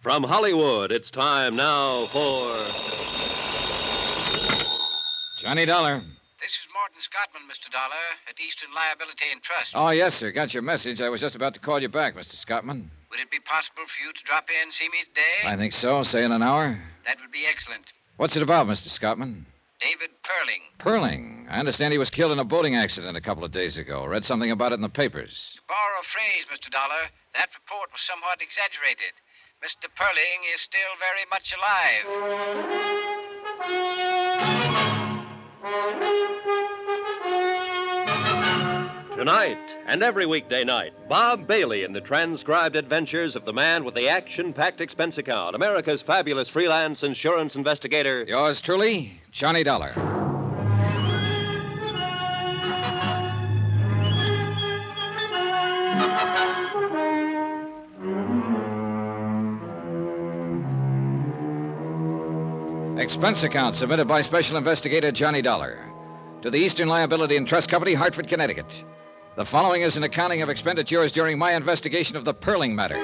From Hollywood, it's time now for. Johnny Dollar. This is Morton Scottman, Mr. Dollar, at Eastern Liability and Trust. Oh, yes, sir. Got your message. I was just about to call you back, Mr. Scottman. Would it be possible for you to drop in and see me today? I think so. Say in an hour. That would be excellent. What's it about, Mr. Scottman? David Perling. Perling. I understand he was killed in a boating accident a couple of days ago. Read something about it in the papers. To borrow a phrase, Mr. Dollar, that report was somewhat exaggerated. Mr. Perling is still very much alive. Tonight and every weekday night, Bob Bailey in the transcribed adventures of the man with the action packed expense account, America's fabulous freelance insurance investigator. Yours truly, Johnny Dollar. Expense account submitted by Special Investigator Johnny Dollar to the Eastern Liability and Trust Company, Hartford, Connecticut. The following is an accounting of expenditures during my investigation of the Perling matter.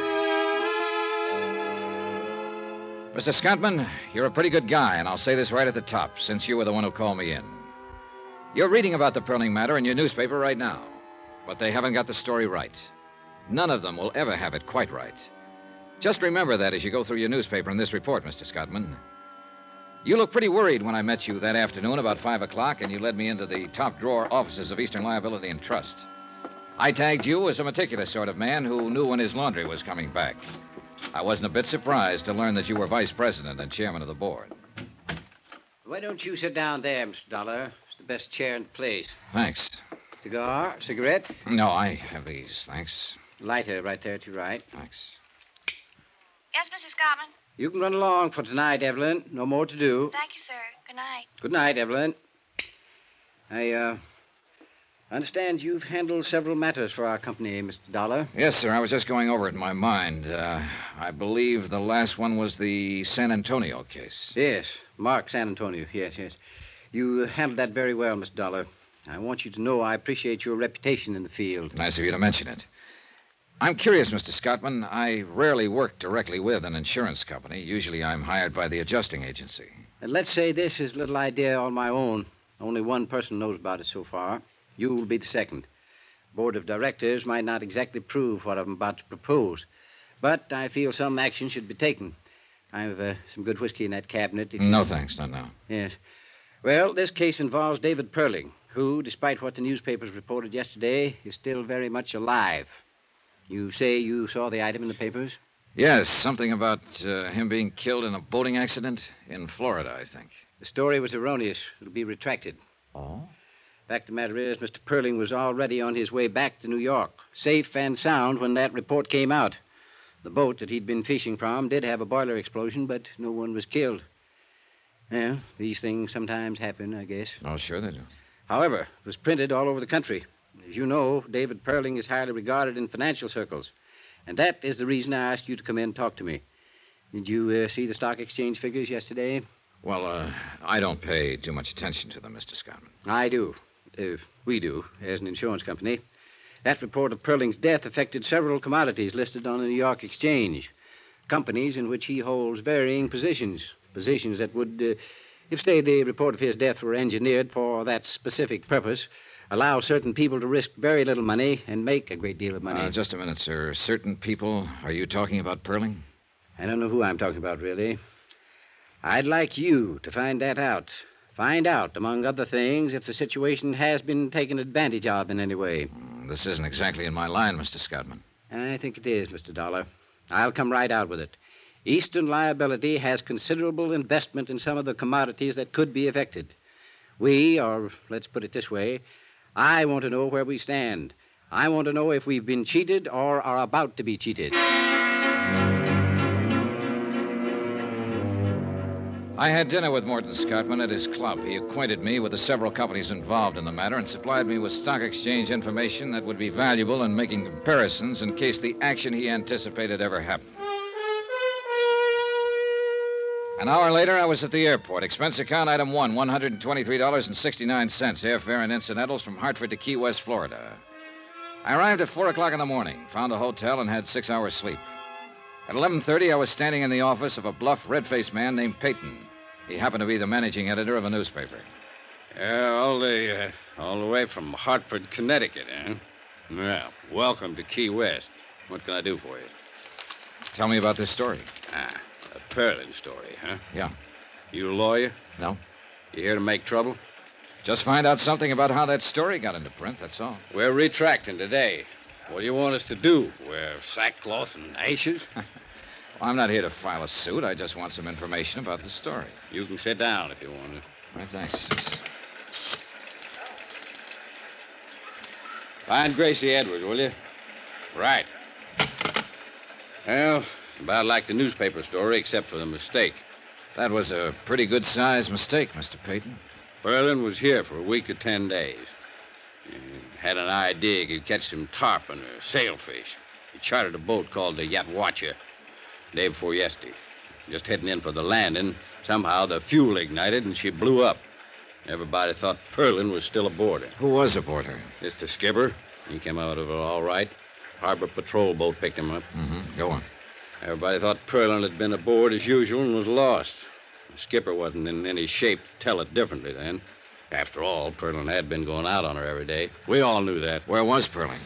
Mr. Scottman, you're a pretty good guy, and I'll say this right at the top, since you were the one who called me in. You're reading about the Perling matter in your newspaper right now, but they haven't got the story right. None of them will ever have it quite right. Just remember that as you go through your newspaper in this report, Mr. Scottman. You looked pretty worried when I met you that afternoon about 5 o'clock, and you led me into the top drawer offices of Eastern Liability and Trust. I tagged you as a meticulous sort of man who knew when his laundry was coming back. I wasn't a bit surprised to learn that you were vice president and chairman of the board. Why don't you sit down there, Mr. Dollar? It's the best chair in the place. Thanks. Cigar? Cigarette? No, I have these, thanks. Lighter right there to your right. Thanks. Yes, Mrs. Scottman? You can run along for tonight, Evelyn. No more to do. Thank you, sir. Good night. Good night, Evelyn. I, uh, understand you've handled several matters for our company, Mr. Dollar. Yes, sir. I was just going over it in my mind. Uh, I believe the last one was the San Antonio case. Yes, Mark San Antonio. Yes, yes. You handled that very well, Mr. Dollar. I want you to know I appreciate your reputation in the field. Nice of you to mention it. I'm curious, Mr. Scottman. I rarely work directly with an insurance company. Usually I'm hired by the adjusting agency. And let's say this is a little idea on my own. Only one person knows about it so far. You will be the second. Board of directors might not exactly prove what I'm about to propose, but I feel some action should be taken. I've uh, some good whiskey in that cabinet. No thanks, not now. Yes. Well, this case involves David Perling, who, despite what the newspapers reported yesterday, is still very much alive. You say you saw the item in the papers? Yes, something about uh, him being killed in a boating accident in Florida, I think. The story was erroneous. It'll be retracted. Oh? Fact of the matter is, Mr. Perling was already on his way back to New York, safe and sound when that report came out. The boat that he'd been fishing from did have a boiler explosion, but no one was killed. Well, these things sometimes happen, I guess. Oh, sure they do. However, it was printed all over the country. As you know, David Perling is highly regarded in financial circles. And that is the reason I asked you to come in and talk to me. Did you uh, see the stock exchange figures yesterday? Well, uh, I don't pay too much attention to them, Mr. Scottman. I do. Uh, we do, as an insurance company. That report of Perling's death affected several commodities listed on the New York Exchange. Companies in which he holds varying positions. Positions that would, uh, if, say, the report of his death were engineered for that specific purpose, allow certain people to risk very little money and make a great deal of money. Uh, just a minute, sir. Certain people. Are you talking about Perling? I don't know who I'm talking about, really. I'd like you to find that out. Find out, among other things, if the situation has been taken advantage of in any way. Mm, This isn't exactly in my line, Mr. Scottman. I think it is, Mr. Dollar. I'll come right out with it. Eastern Liability has considerable investment in some of the commodities that could be affected. We, or let's put it this way, I want to know where we stand. I want to know if we've been cheated or are about to be cheated. I had dinner with Morton Scottman at his club. He acquainted me with the several companies involved in the matter and supplied me with stock exchange information that would be valuable in making comparisons in case the action he anticipated ever happened. An hour later, I was at the airport. Expense account item one $123.69, airfare and incidentals from Hartford to Key West, Florida. I arrived at 4 o'clock in the morning, found a hotel, and had six hours sleep. At 11:30, I was standing in the office of a bluff, red-faced man named Peyton. He happened to be the managing editor of a newspaper. Yeah, all the, uh, all the way from Hartford, Connecticut, eh? Well, welcome to Key West. What can I do for you? Tell me about this story. Ah, Perlin story, huh? Yeah. You a lawyer? No? You here to make trouble? Just find out something about how that story got into print, that's all. We're retracting today. What do you want us to do? Wear sackcloth and ashes? Well, I'm not here to file a suit. I just want some information about the story. You can sit down if you want to. Why, thanks. Find Gracie Edwards, will you? Right. Well, about like the newspaper story, except for the mistake. That was a pretty good sized mistake, Mr. Peyton. Perlin was here for a week to ten days. He had an idea he could catch some tarpon or sailfish. He chartered a boat called the Yatwacha day before yesterday. Just heading in for the landing, somehow the fuel ignited and she blew up. Everybody thought Perlin was still aboard her. Who was aboard her? The skipper. He came out of it all right. Harbor patrol boat picked him up. Mm-hmm. Go on. Everybody thought Perlin had been aboard as usual and was lost. The skipper wasn't in any shape to tell it differently then. After all, Perlin had been going out on her every day. We all knew that. Where was Perling?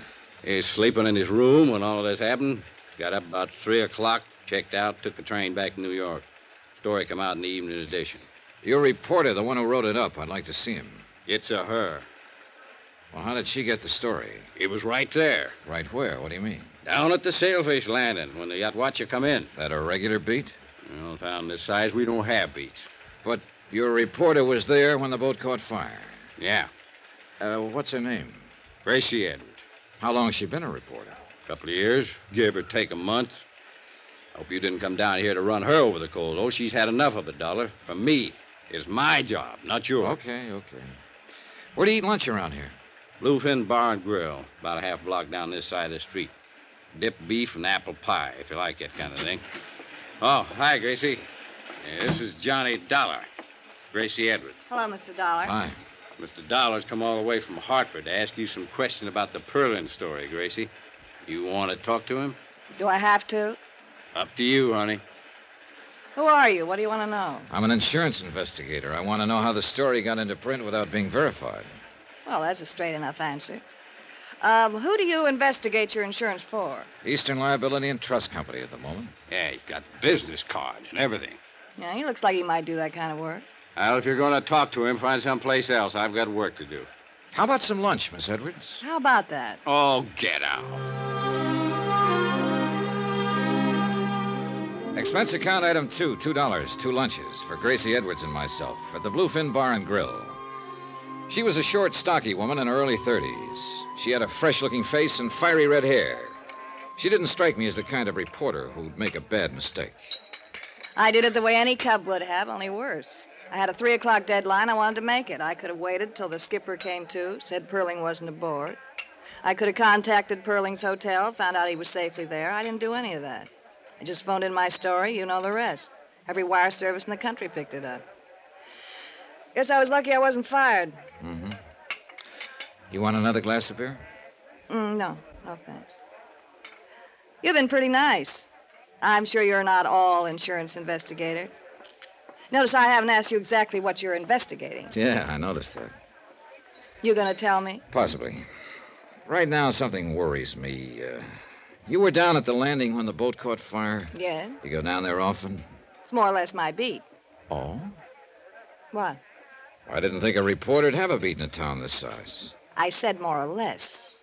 He's sleeping in his room when all of this happened. Got up about 3 o'clock, checked out, took a train back to New York. Story come out in the evening edition. Your reporter, the one who wrote it up. I'd like to see him. It's a her. Well, how did she get the story? It was right there, Right where? What do you mean? Down at the sailfish landing when the yacht watcher come in. That a regular beat? Well, town this size, we don't have beats. But your reporter was there when the boat caught fire. Yeah, Uh, what's her name? Gracie Edwards. How long's she been a reporter? A couple of years, give or take a month. Hope you didn't come down here to run her over the coals. Oh, she's had enough of it, Dollar. For me. It's my job, not yours. Okay, okay. Where do you eat lunch around here? Bluefin Bar and Grill, about a half block down this side of the street. Dip beef and apple pie, if you like that kind of thing. Oh, hi, Gracie. Yeah, this is Johnny Dollar. Gracie Edwards. Hello, Mr. Dollar. Hi. Mr. Dollar's come all the way from Hartford to ask you some question about the Perlin story, Gracie. You want to talk to him? Do I have to? Up to you, honey. Who are you? What do you want to know? I'm an insurance investigator. I want to know how the story got into print without being verified. Well, that's a straight enough answer. Um, who do you investigate your insurance for? Eastern Liability and Trust Company at the moment. Yeah, he's got business cards and everything. Yeah, he looks like he might do that kind of work. Well, if you're going to talk to him, find someplace else. I've got work to do. How about some lunch, Miss Edwards? How about that? Oh, get out. Expense account item two, two dollars, two lunches for Gracie Edwards and myself at the Bluefin Bar and Grill. She was a short, stocky woman in her early 30s. She had a fresh looking face and fiery red hair. She didn't strike me as the kind of reporter who'd make a bad mistake. I did it the way any cub would have, only worse. I had a three o'clock deadline. I wanted to make it. I could have waited till the skipper came to, said Perling wasn't aboard. I could have contacted Perling's hotel, found out he was safely there. I didn't do any of that. I just phoned in my story. You know the rest. Every wire service in the country picked it up. Guess I was lucky I wasn't fired. You want another glass of beer? Mm, no, no thanks. You've been pretty nice. I'm sure you're not all insurance investigator. Notice I haven't asked you exactly what you're investigating. Yeah, I noticed that. You gonna tell me? Possibly. Right now, something worries me. Uh, you were down at the landing when the boat caught fire. Yeah, You go down there often? it's more or less my beat. Oh? What? I didn't think a reporter'd have a beat in a town this size. I said more or less.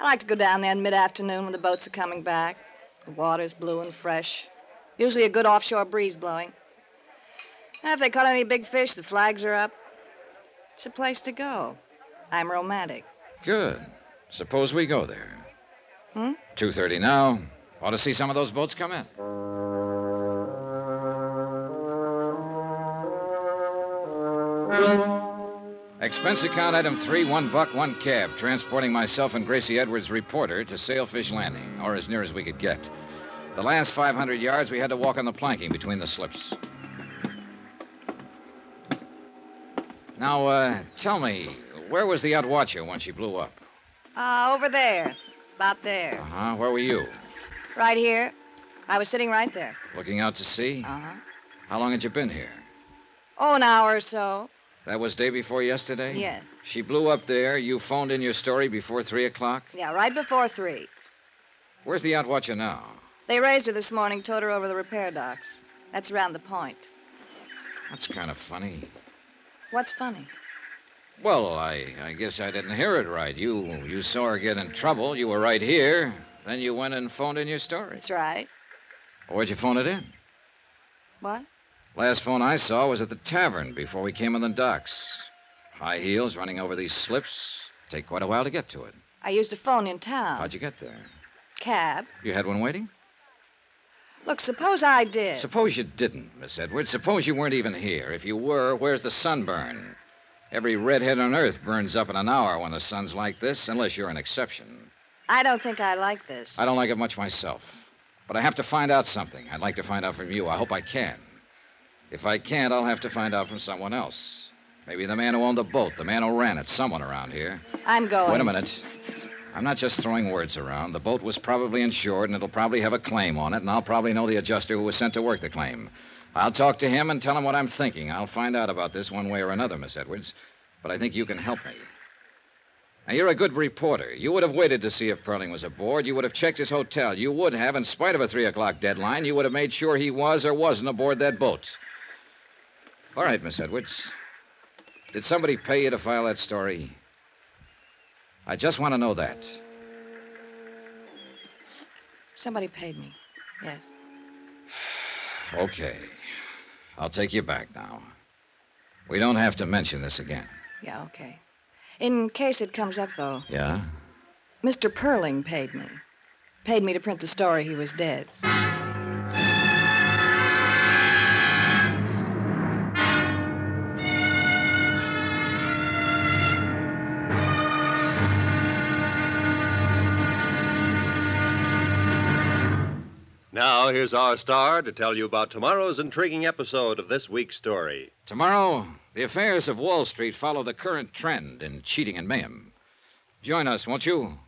I like to go down there in mid-afternoon when the boats are coming back. The water's blue and fresh. Usually a good offshore breeze blowing. And if they caught any big fish, the flags are up. It's a place to go. I'm romantic. Good. Suppose we go there. Hmm? 2.30 now. Ought to see some of those boats come in. Expense account item three, one buck, one cab, transporting myself and Gracie Edwards, reporter, to Sailfish Landing, or as near as we could get. The last 500 yards, we had to walk on the planking between the slips. Now, uh, tell me, where was the Outwatcher when she blew up? Ah, over there. About there. Uh huh. Where were you? Right here. I was sitting right there. Looking out to sea? Uh huh. How long had you been here? Oh, an hour or so. That was day before yesterday? Yeah. She blew up there. You phoned in your story before 3 o'clock? Yeah, right before three. Where's the outwatcher now? They raised her this morning, towed her over the repair docks. That's around the point. That's kind of funny. What's funny? Well, I, I guess I didn't hear it right. You you saw her get in trouble. You were right here. Then you went and phoned in your story. That's right. Where'd you phone it in? What? Last phone I saw was at the tavern before we came on the docks. High heels running over these slips. Take quite a while to get to it. I used a phone in town. How'd you get there? Cab. You had one waiting? Look, suppose I did. Suppose you didn't, Miss Edwards. Suppose you weren't even here. If you were, where's the sunburn? Every redhead on earth burns up in an hour when the sun's like this, unless you're an exception. I don't think I like this. I don't like it much myself. But I have to find out something. I'd like to find out from you. I hope I can. If I can't, I'll have to find out from someone else. Maybe the man who owned the boat, the man who ran it, someone around here. I'm going. Wait a minute. I'm not just throwing words around. The boat was probably insured, and it'll probably have a claim on it, and I'll probably know the adjuster who was sent to work the claim. I'll talk to him and tell him what I'm thinking. I'll find out about this one way or another, Miss Edwards. But I think you can help me. Now, you're a good reporter. You would have waited to see if Perling was aboard. You would have checked his hotel. You would have, in spite of a three o'clock deadline, you would have made sure he was or wasn't aboard that boat. All right, Miss Edwards. Did somebody pay you to file that story? I just want to know that. Somebody paid me. Yes. Okay. I'll take you back now. We don't have to mention this again. Yeah, okay. In case it comes up, though, Yeah? Mr. Perling paid me. Paid me to print the story he was dead. Now, here's our star to tell you about tomorrow's intriguing episode of this week's story. Tomorrow, the affairs of Wall Street follow the current trend in cheating and mayhem. Join us, won't you?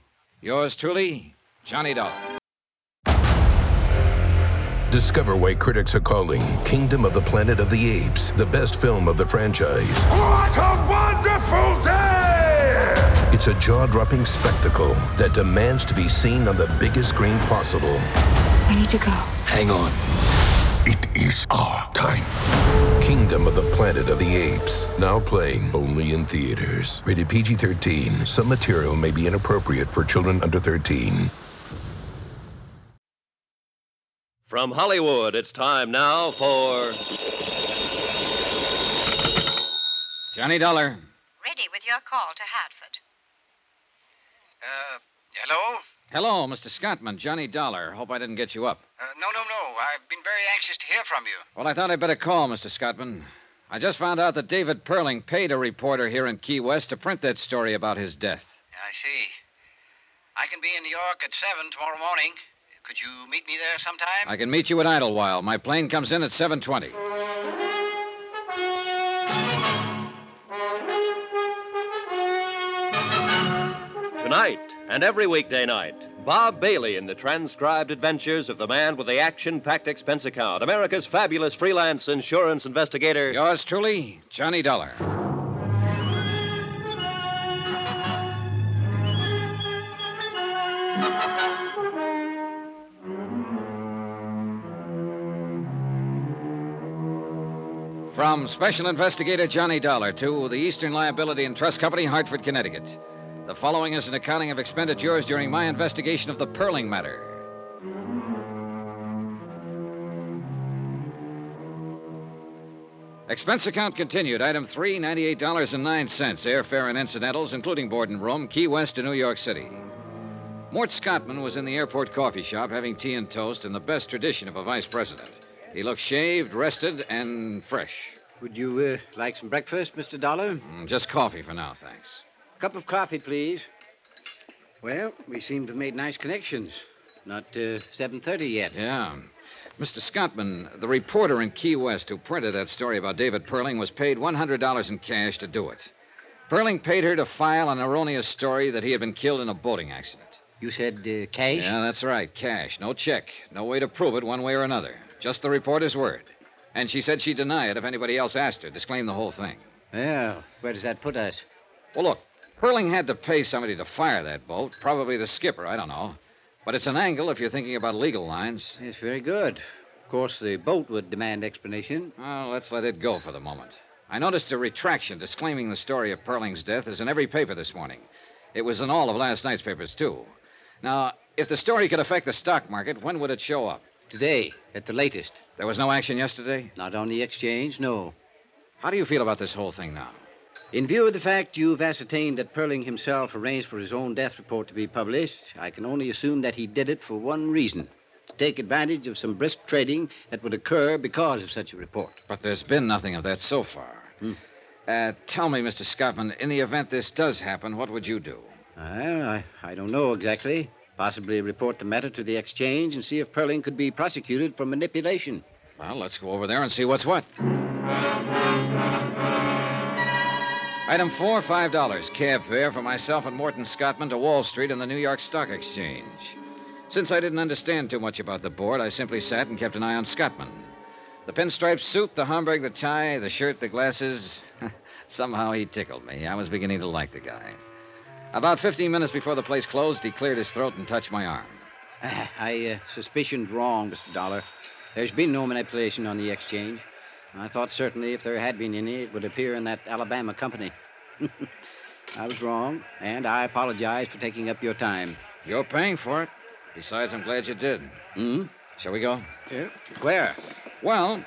Yours truly, Johnny Dollar. Discover why critics are calling Kingdom of the Planet of the Apes the best film of the franchise. What a wonderful day! It's a jaw dropping spectacle that demands to be seen on the biggest screen possible. We need to go. Hang on. It is our time. Kingdom of the Planet of the Apes. Now playing only in theaters. Rated PG 13. Some material may be inappropriate for children under 13. From Hollywood, it's time now for. Johnny Dollar. Ready with your call to Hartford. Uh, hello? Hello, Mr. Scottman. Johnny Dollar. Hope I didn't get you up. Uh, no, no, no. I've been very anxious to hear from you. Well, I thought I'd better call, Mr. Scottman. I just found out that David Perling paid a reporter here in Key West to print that story about his death. I see. I can be in New York at 7 tomorrow morning. Could you meet me there sometime? I can meet you at Idlewild. My plane comes in at 7:20. Tonight and every weekday night, Bob Bailey in the transcribed adventures of the man with the action packed expense account, America's fabulous freelance insurance investigator. Yours truly, Johnny Dollar. From Special Investigator Johnny Dollar to the Eastern Liability and Trust Company, Hartford, Connecticut. The following is an accounting of expenditures during my investigation of the Perling matter. Expense account continued. Item three, $98.09. Airfare and incidentals, including board and room, Key West to New York City. Mort Scottman was in the airport coffee shop having tea and toast in the best tradition of a vice president. He looked shaved, rested, and fresh. Would you uh, like some breakfast, Mr. Dollar? Mm, Just coffee for now, thanks. Cup of coffee, please. Well, we seem to have made nice connections. Not uh, 7.30 yet. Yeah. Mr. Scottman, the reporter in Key West who printed that story about David Perling was paid $100 in cash to do it. Perling paid her to file an erroneous story that he had been killed in a boating accident. You said uh, cash? Yeah, that's right. Cash. No check. No way to prove it one way or another. Just the reporter's word. And she said she'd deny it if anybody else asked her. Disclaim the whole thing. Well, where does that put us? Well, look, Perling had to pay somebody to fire that boat. Probably the skipper. I don't know. But it's an angle if you're thinking about legal lines. It's very good. Of course, the boat would demand explanation. Well, let's let it go for the moment. I noticed a retraction disclaiming the story of Perling's death is in every paper this morning. It was in all of last night's papers, too. Now, if the story could affect the stock market, when would it show up? Today, at the latest. There was no action yesterday? Not on the exchange, no. How do you feel about this whole thing now? In view of the fact you've ascertained that Perling himself arranged for his own death report to be published, I can only assume that he did it for one reason to take advantage of some brisk trading that would occur because of such a report. But there's been nothing of that so far. Uh, tell me, Mr. Scottman, in the event this does happen, what would you do? Well, I, I don't know exactly. Possibly report the matter to the exchange and see if Perling could be prosecuted for manipulation. Well, let's go over there and see what's what. Item four, five dollars. Cab fare for myself and Morton Scottman to Wall Street and the New York Stock Exchange. Since I didn't understand too much about the board, I simply sat and kept an eye on Scottman. The pinstripe suit, the Homburg, the tie, the shirt, the glasses. Somehow he tickled me. I was beginning to like the guy. About 15 minutes before the place closed, he cleared his throat and touched my arm. I uh, suspicioned wrong, Mr. Dollar. There's been no manipulation on the exchange. I thought certainly if there had been any, it would appear in that Alabama company. I was wrong, and I apologize for taking up your time. You're paying for it. Besides, I'm glad you did. Hmm? Shall we go? Yeah. Where? Well,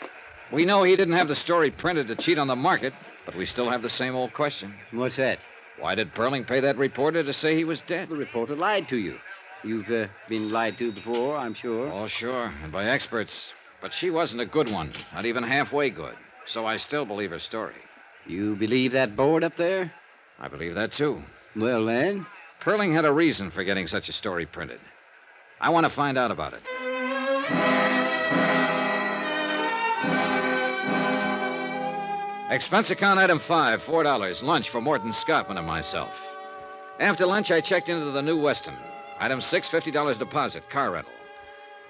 we know he didn't have the story printed to cheat on the market, but we still have the same old question. What's that? Why did Perling pay that reporter to say he was dead? The reporter lied to you. You've uh, been lied to before, I'm sure. Oh, sure, and by experts. But she wasn't a good one, not even halfway good. So I still believe her story. You believe that board up there? I believe that too. Well, then. Perling had a reason for getting such a story printed. I want to find out about it. Expense account item five, four dollars. Lunch for Morton Scottman and myself. After lunch, I checked into the New Weston. Item six, fifty dollars deposit, car rental.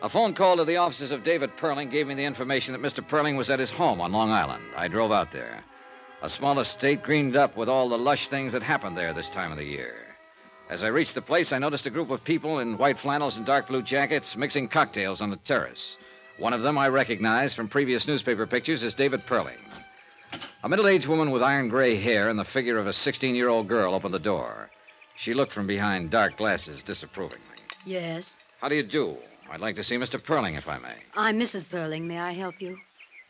A phone call to the offices of David Perling gave me the information that Mr. Perling was at his home on Long Island. I drove out there. A small estate greened up with all the lush things that happened there this time of the year. As I reached the place, I noticed a group of people in white flannels and dark blue jackets mixing cocktails on the terrace. One of them I recognized from previous newspaper pictures as David Perling. A middle aged woman with iron gray hair and the figure of a 16 year old girl opened the door. She looked from behind dark glasses disapprovingly. Yes. How do you do? I'd like to see Mr. Perling, if I may. I'm Mrs. Perling. May I help you?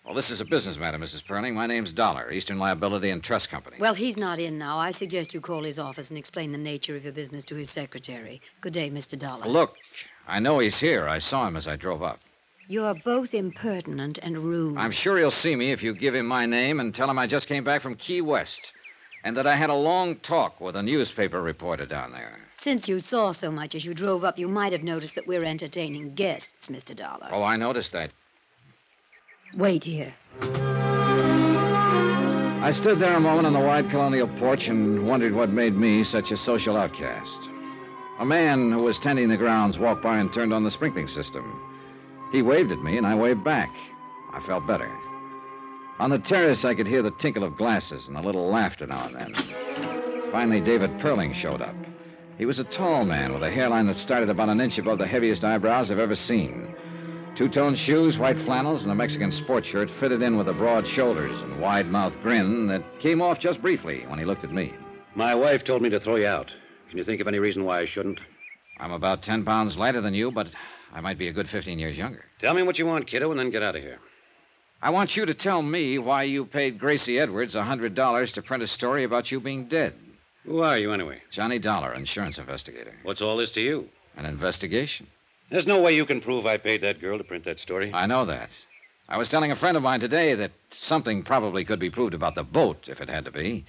Well, this is a business matter, Mrs. Perling. My name's Dollar, Eastern Liability and Trust Company. Well, he's not in now. I suggest you call his office and explain the nature of your business to his secretary. Good day, Mr. Dollar. Look, I know he's here. I saw him as I drove up. You're both impertinent and rude. I'm sure he'll see me if you give him my name and tell him I just came back from Key West and that I had a long talk with a newspaper reporter down there. Since you saw so much as you drove up, you might have noticed that we're entertaining guests, Mr. Dollar. Oh, I noticed that. Wait here. I stood there a moment on the wide colonial porch and wondered what made me such a social outcast. A man who was tending the grounds walked by and turned on the sprinkling system. He waved at me, and I waved back. I felt better. On the terrace, I could hear the tinkle of glasses and a little laughter now and then. Finally, David Perling showed up. He was a tall man with a hairline that started about an inch above the heaviest eyebrows I've ever seen. Two tone shoes, white flannels, and a Mexican sports shirt fitted in with the broad shoulders and wide mouthed grin that came off just briefly when he looked at me. My wife told me to throw you out. Can you think of any reason why I shouldn't? I'm about 10 pounds lighter than you, but I might be a good 15 years younger. Tell me what you want, kiddo, and then get out of here. I want you to tell me why you paid Gracie Edwards a $100 to print a story about you being dead. Who are you, anyway? Johnny Dollar, insurance investigator. What's all this to you? An investigation. There's no way you can prove I paid that girl to print that story. I know that. I was telling a friend of mine today that something probably could be proved about the boat, if it had to be.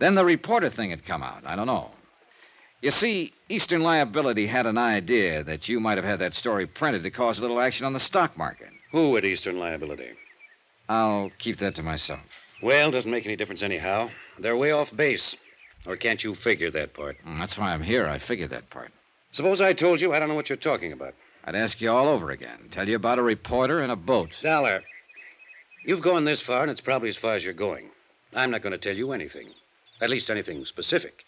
Then the reporter thing had come out. I don't know. You see, Eastern Liability had an idea that you might have had that story printed to cause a little action on the stock market. Who at Eastern Liability? I'll keep that to myself. Well, doesn't make any difference anyhow. They're way off base. Or can't you figure that part? Mm, That's why I'm here. I figured that part. Suppose I told you I don't know what you're talking about. I'd ask you all over again. Tell you about a reporter and a boat. Dollar, you've gone this far, and it's probably as far as you're going. I'm not going to tell you anything, at least anything specific.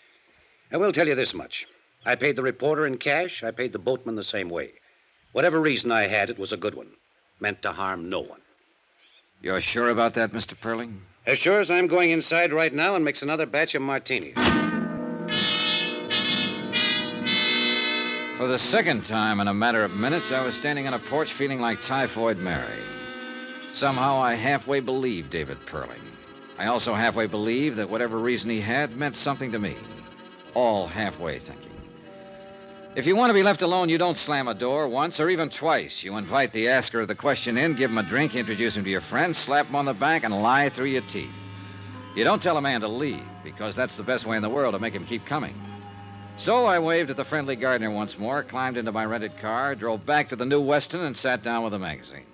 I will tell you this much I paid the reporter in cash, I paid the boatman the same way. Whatever reason I had, it was a good one, meant to harm no one. You're sure about that, Mr. Perling? As sure as I'm going inside right now and mix another batch of martinis. For the second time in a matter of minutes, I was standing on a porch feeling like Typhoid Mary. Somehow I halfway believed David Perling. I also halfway believed that whatever reason he had meant something to me. All halfway thinking. If you want to be left alone, you don't slam a door once or even twice. You invite the asker of the question in, give him a drink, introduce him to your friends, slap him on the back, and lie through your teeth. You don't tell a man to leave, because that's the best way in the world to make him keep coming. So I waved at the friendly gardener once more, climbed into my rented car, drove back to the New Weston, and sat down with a magazine.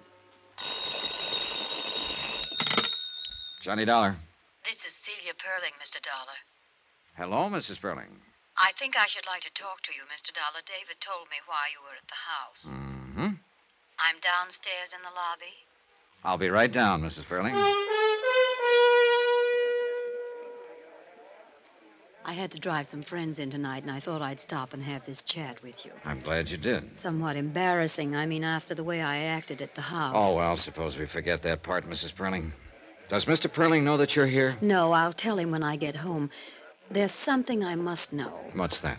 Johnny Dollar. This is Celia Perling, Mr. Dollar. Hello, Mrs. Perling. I think I should like to talk to you, Mr. Dollar. David told me why you were at the house. Mm-hmm. I'm downstairs in the lobby. I'll be right down, Mrs. Perling. I had to drive some friends in tonight, and I thought I'd stop and have this chat with you. I'm glad you did. Somewhat embarrassing, I mean, after the way I acted at the house. Oh, well, suppose we forget that part, Mrs. Perling. Does Mr. Perling know that you're here? No, I'll tell him when I get home. There's something I must know. What's that?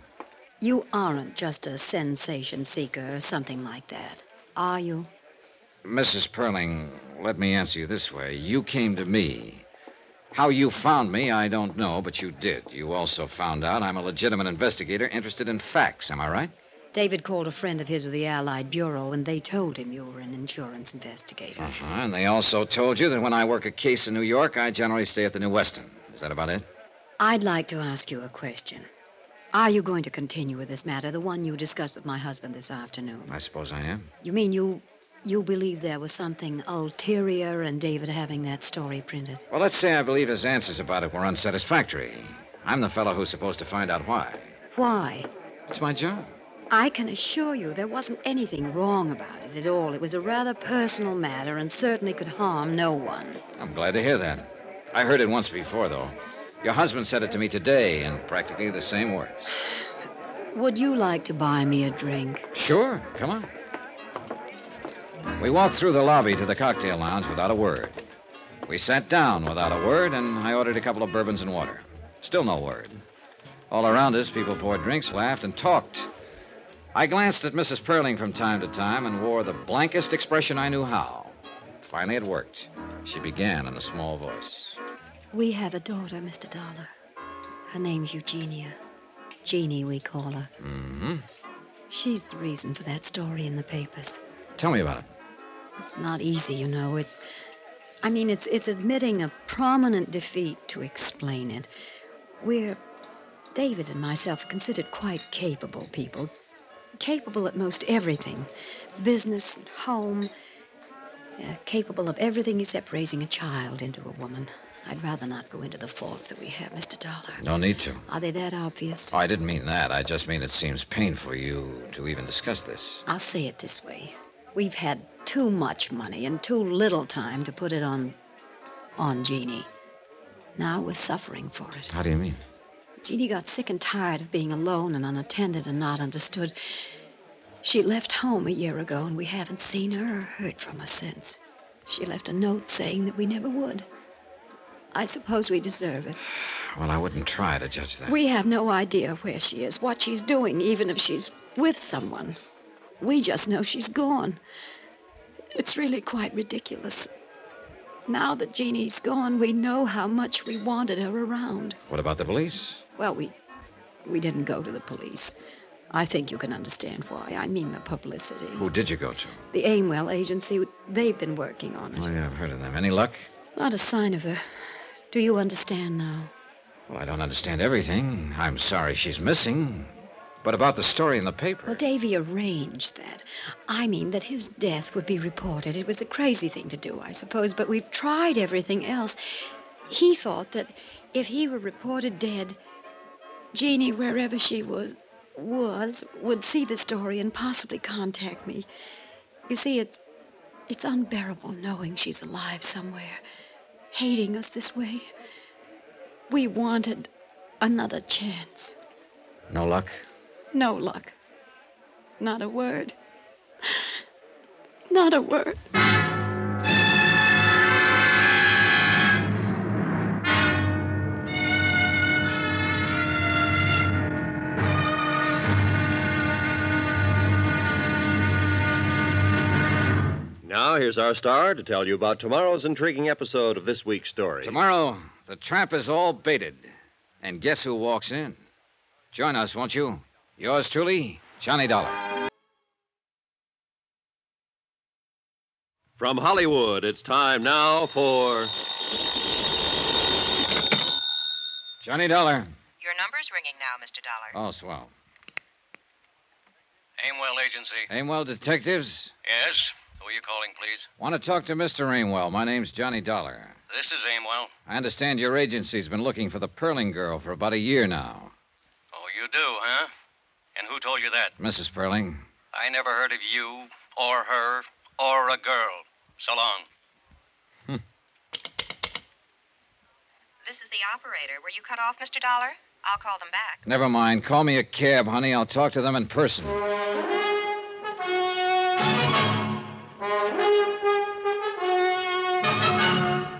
You aren't just a sensation seeker or something like that, are you? Mrs. Perling, let me answer you this way. You came to me. How you found me, I don't know, but you did. You also found out I'm a legitimate investigator interested in facts, am I right? David called a friend of his with the Allied Bureau, and they told him you were an insurance investigator. Uh huh. And they also told you that when I work a case in New York, I generally stay at the New Weston. Is that about it? I'd like to ask you a question. Are you going to continue with this matter, the one you discussed with my husband this afternoon? I suppose I am. You mean you you believe there was something ulterior in David having that story printed? Well, let's say I believe his answers about it were unsatisfactory. I'm the fellow who's supposed to find out why. Why? It's my job. I can assure you there wasn't anything wrong about it at all. It was a rather personal matter and certainly could harm no one. I'm glad to hear that. I heard it once before, though. Your husband said it to me today in practically the same words. Would you like to buy me a drink? Sure, come on. We walked through the lobby to the cocktail lounge without a word. We sat down without a word, and I ordered a couple of bourbons and water. Still no word. All around us, people poured drinks, laughed, and talked. I glanced at Mrs. Perling from time to time and wore the blankest expression I knew how. Finally, it worked. She began in a small voice. We have a daughter, Mr. Dollar. Her name's Eugenia. Jeannie, we call her. Mm-hmm. She's the reason for that story in the papers. Tell me about it. It's not easy, you know. It's. I mean, it's, it's admitting a prominent defeat to explain it. We're. David and myself are considered quite capable people. Capable at most everything business, home. Yeah, capable of everything except raising a child into a woman. I'd rather not go into the faults that we have, Mr. Dollar. No need to. Are they that obvious? Oh, I didn't mean that. I just mean it seems painful you to even discuss this. I'll say it this way. We've had too much money and too little time to put it on. on Jeannie. Now we're suffering for it. How do you mean? Jeannie got sick and tired of being alone and unattended and not understood. She left home a year ago, and we haven't seen her or heard from her since. She left a note saying that we never would. I suppose we deserve it. Well, I wouldn't try to judge that. We have no idea where she is, what she's doing, even if she's with someone. We just know she's gone. It's really quite ridiculous. Now that Jeannie's gone, we know how much we wanted her around. What about the police? Well, we we didn't go to the police. I think you can understand why. I mean the publicity. Who did you go to? The Aimwell agency, they've been working on it. Oh, yeah, I've heard of them. Any luck? Not a sign of her. Do you understand now? Well, I don't understand everything. I'm sorry she's missing. But about the story in the paper. Well, Davy arranged that. I mean that his death would be reported. It was a crazy thing to do, I suppose, but we've tried everything else. He thought that if he were reported dead, Jeannie, wherever she was, was would see the story and possibly contact me. You see, it's it's unbearable knowing she's alive somewhere, hating us this way. We wanted another chance. No luck? No luck. Not a word. Not a word. Now, here's our star to tell you about tomorrow's intriguing episode of this week's story. Tomorrow, the trap is all baited. And guess who walks in? Join us, won't you? Yours truly, Johnny Dollar. From Hollywood, it's time now for. Johnny Dollar. Your number's ringing now, Mr. Dollar. Oh, swell. Aimwell Agency. Aimwell Detectives? Yes? Who are you calling, please? Want to talk to Mr. Aimwell. My name's Johnny Dollar. This is Aimwell. I understand your agency's been looking for the Perling girl for about a year now. Oh, you do, huh? And who told you that? Mrs. Perling. I never heard of you, or her, or a girl. So long. Hmm. This is the operator. Were you cut off, Mr. Dollar? I'll call them back. Never mind. Call me a cab, honey. I'll talk to them in person.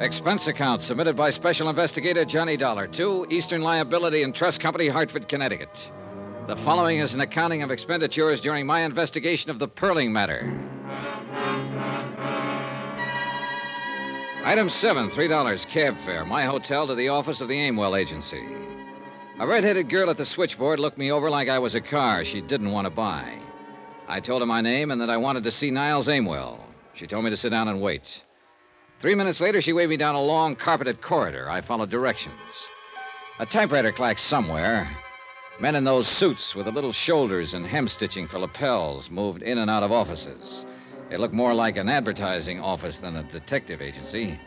Expense account submitted by Special Investigator Johnny Dollar to Eastern Liability and Trust Company, Hartford, Connecticut. The following is an accounting of expenditures during my investigation of the Perling matter. Item seven, $3 cab fare, my hotel to the office of the Aimwell Agency. A red-headed girl at the switchboard looked me over like I was a car she didn't want to buy. I told her my name and that I wanted to see Niles Aimwell. She told me to sit down and wait. Three minutes later, she waved me down a long, carpeted corridor. I followed directions. A typewriter clacked somewhere. Men in those suits with the little shoulders and hem stitching for lapels moved in and out of offices. It looked more like an advertising office than a detective agency.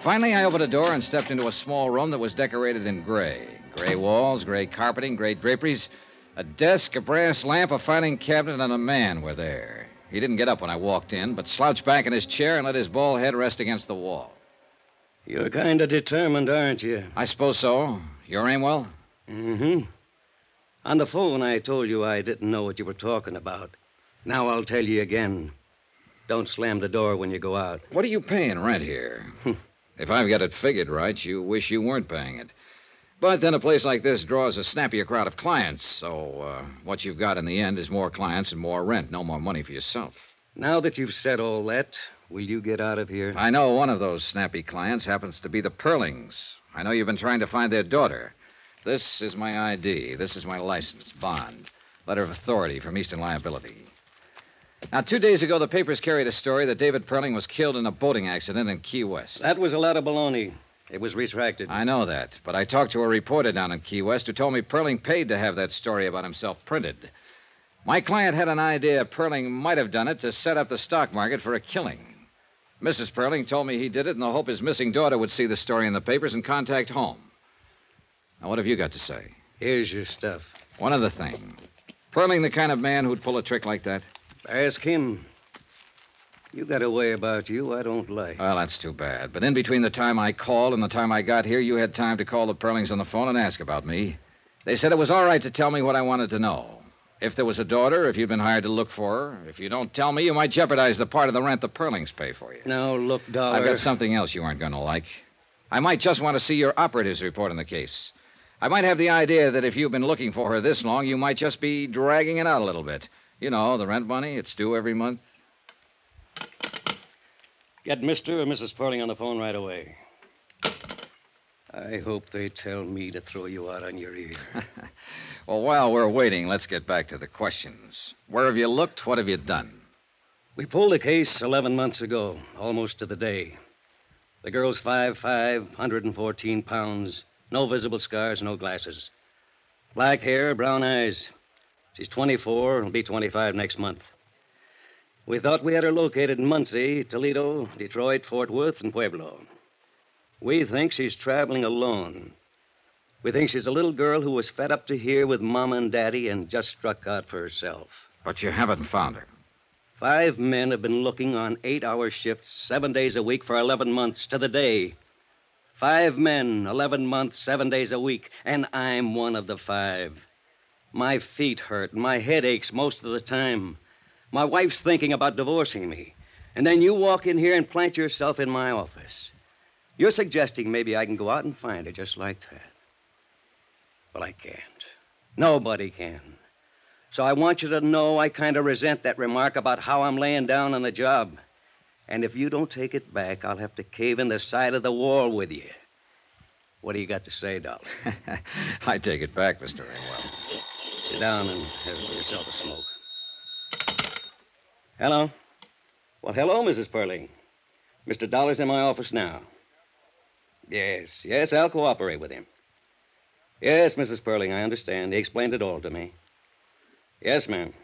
Finally, I opened a door and stepped into a small room that was decorated in gray. Gray walls, gray carpeting, gray draperies. A desk, a brass lamp, a filing cabinet, and a man were there. He didn't get up when I walked in, but slouched back in his chair and let his bald head rest against the wall. You're kind of determined, aren't you? I suppose so. You're Aimwell? Mm-hmm. On the phone, I told you I didn't know what you were talking about. Now I'll tell you again. Don't slam the door when you go out. What are you paying rent here? if I've got it figured right, you wish you weren't paying it. But then a place like this draws a snappier crowd of clients, so uh, what you've got in the end is more clients and more rent, no more money for yourself. Now that you've said all that, will you get out of here? I know one of those snappy clients happens to be the Perlings. I know you've been trying to find their daughter. This is my ID. This is my license, bond, letter of authority from Eastern Liability. Now, two days ago, the papers carried a story that David Perling was killed in a boating accident in Key West. That was a lot of baloney. It was retracted. I know that, but I talked to a reporter down in Key West who told me Perling paid to have that story about himself printed. My client had an idea Perling might have done it to set up the stock market for a killing. Mrs. Perling told me he did it in the hope his missing daughter would see the story in the papers and contact home. Now, what have you got to say? Here's your stuff. One other thing. Perling the kind of man who'd pull a trick like that? Ask him. You got a way about you I don't like. Well, that's too bad. But in between the time I called and the time I got here, you had time to call the Perlings on the phone and ask about me. They said it was all right to tell me what I wanted to know. If there was a daughter, if you'd been hired to look for her, if you don't tell me, you might jeopardize the part of the rent the Perlings pay for you. Now, look, Dollar. I've got something else you aren't going to like. I might just want to see your operatives report on the case. I might have the idea that if you've been looking for her this long, you might just be dragging it out a little bit. You know, the rent money, it's due every month. Get Mr. or Mrs. Perling on the phone right away. I hope they tell me to throw you out on your ear. well, while we're waiting, let's get back to the questions. Where have you looked? What have you done? We pulled the case 11 months ago, almost to the day. The girl's 5'5, 114 pounds, no visible scars, no glasses. Black hair, brown eyes. She's 24, will be 25 next month. We thought we had her located in Muncie, Toledo, Detroit, Fort Worth, and Pueblo. We think she's traveling alone. We think she's a little girl who was fed up to here with Mama and Daddy and just struck out for herself. But you haven't found her. Five men have been looking on eight hour shifts, seven days a week for 11 months to the day. Five men, 11 months, seven days a week, and I'm one of the five. My feet hurt, and my head aches most of the time. My wife's thinking about divorcing me. And then you walk in here and plant yourself in my office. You're suggesting maybe I can go out and find her just like that. Well, I can't. Nobody can. So I want you to know I kind of resent that remark about how I'm laying down on the job. And if you don't take it back, I'll have to cave in the side of the wall with you. What do you got to say, Dollar? I take it back, Mr. Ringwell. Sit down and have yourself a smoke. Hello? Well, hello, Mrs. Perlin. Mr. Dollar's in my office now. Yes, yes, I'll cooperate with him. Yes, Mrs. Perlin, I understand. He explained it all to me. Yes, ma'am.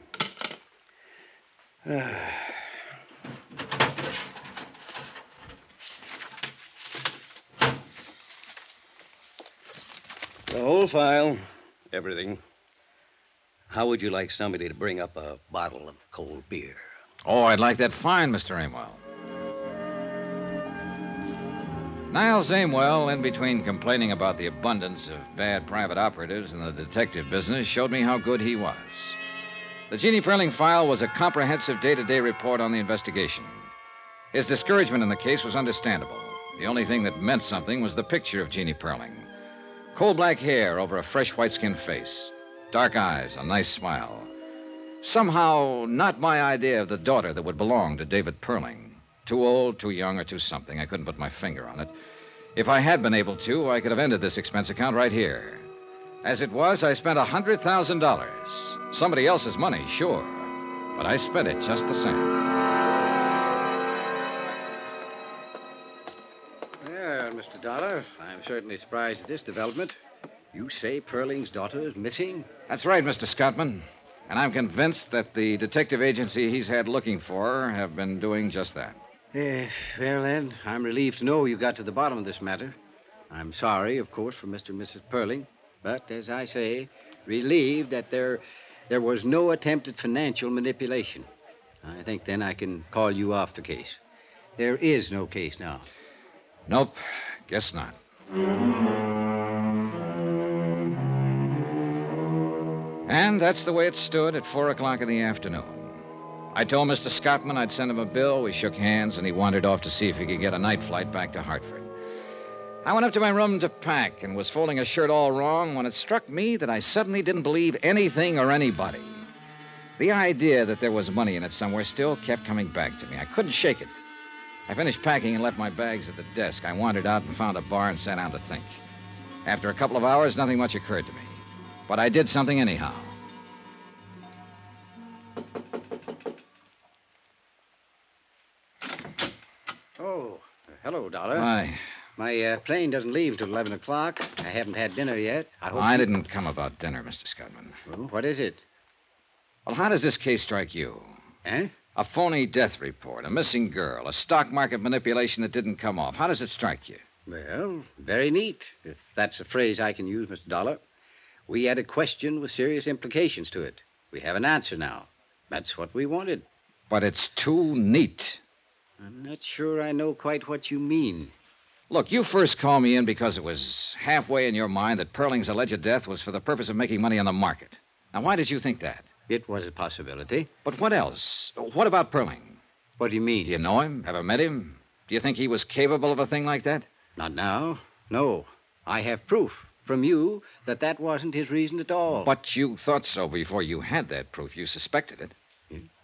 the whole file, everything. How would you like somebody to bring up a bottle of cold beer? Oh, I'd like that fine, Mr. Amwell. Niles Amwell, in between complaining about the abundance of bad private operatives in the detective business, showed me how good he was. The Jeannie Perlin file was a comprehensive day to day report on the investigation. His discouragement in the case was understandable. The only thing that meant something was the picture of Jeannie Perlin coal black hair over a fresh white skinned face, dark eyes, a nice smile. Somehow, not my idea of the daughter that would belong to David Perlin. Too old, too young, or too something. I couldn't put my finger on it. If I had been able to, I could have ended this expense account right here. As it was, I spent a $100,000. Somebody else's money, sure. But I spent it just the same. Well, Mr. Dollar, I'm certainly surprised at this development. You say Perlin's daughter is missing? That's right, Mr. Scottman. And I'm convinced that the detective agency he's had looking for have been doing just that. Eh, well, then, I'm relieved to know you got to the bottom of this matter. I'm sorry, of course, for Mr. and Mrs. Perlin, but as I say, relieved that there, there was no attempt at financial manipulation. I think then I can call you off the case. There is no case now. Nope, guess not. And that's the way it stood at four o'clock in the afternoon. I told Mr. Scottman I'd send him a bill. We shook hands, and he wandered off to see if he could get a night flight back to Hartford. I went up to my room to pack and was folding a shirt all wrong when it struck me that I suddenly didn't believe anything or anybody. The idea that there was money in it somewhere still kept coming back to me. I couldn't shake it. I finished packing and left my bags at the desk. I wandered out and found a bar and sat down to think. After a couple of hours, nothing much occurred to me. But I did something anyhow. Oh, hello, Dollar. Why? My uh, plane doesn't leave till 11 o'clock. I haven't had dinner yet. I hope. I you- didn't come about dinner, Mr. Scottman. Oh, what is it? Well, how does this case strike you? Eh? A phony death report, a missing girl, a stock market manipulation that didn't come off. How does it strike you? Well, very neat, if that's a phrase I can use, Mr. Dollar. We had a question with serious implications to it. We have an answer now. That's what we wanted. But it's too neat. I'm not sure I know quite what you mean. Look, you first called me in because it was halfway in your mind that Perlin's alleged death was for the purpose of making money on the market. Now, why did you think that? It was a possibility. But what else? What about Perlin? What do you mean? Do you know him? Ever met him? Do you think he was capable of a thing like that? Not now. No. I have proof from you that that wasn't his reason at all. But you thought so before you had that proof. You suspected it.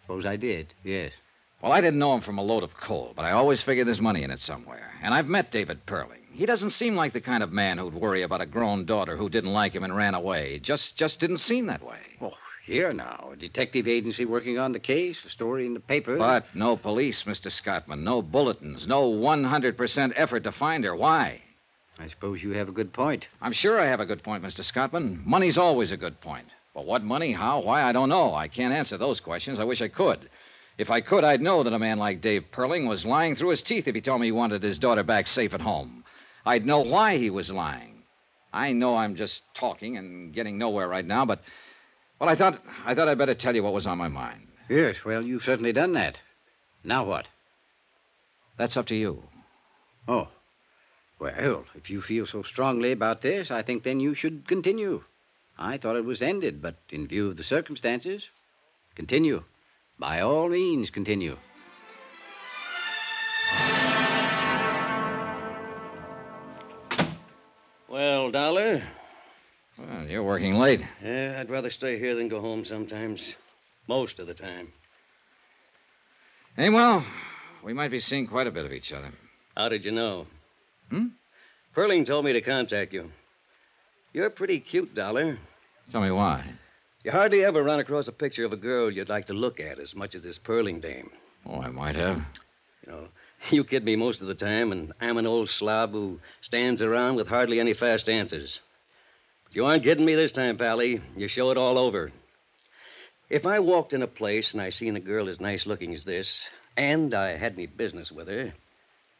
Suppose I did, yes. Well, I didn't know him from a load of coal, but I always figured there's money in it somewhere. And I've met David Perlin. He doesn't seem like the kind of man who'd worry about a grown daughter who didn't like him and ran away. Just just didn't seem that way. Oh, Here now, a detective agency working on the case, a story in the paper. But no police, Mr. Scottman. No bulletins. No 100% effort to find her. Why? I suppose you have a good point. I'm sure I have a good point, Mr. Scottman. Money's always a good point. But what money, how, why, I don't know. I can't answer those questions. I wish I could. If I could, I'd know that a man like Dave Perlin was lying through his teeth if he told me he wanted his daughter back safe at home. I'd know why he was lying. I know I'm just talking and getting nowhere right now, but well, I thought I thought I'd better tell you what was on my mind. Yes, well, you've certainly done that. Now what? That's up to you. Oh. Well, if you feel so strongly about this, I think then you should continue. I thought it was ended, but in view of the circumstances, continue. By all means, continue. Well, Dollar, Well, you're working late. yeah, I'd rather stay here than go home sometimes. Most of the time. Hey, well, we might be seeing quite a bit of each other. How did you know? Hmm? Perlin told me to contact you. You're pretty cute, Dollar. Tell me why. You hardly ever run across a picture of a girl you'd like to look at as much as this Perlin dame. Oh, I might have. You know, you kid me most of the time, and I'm an old slob who stands around with hardly any fast answers. But you aren't kidding me this time, Pally. You show it all over. If I walked in a place and I seen a girl as nice looking as this, and I had any business with her,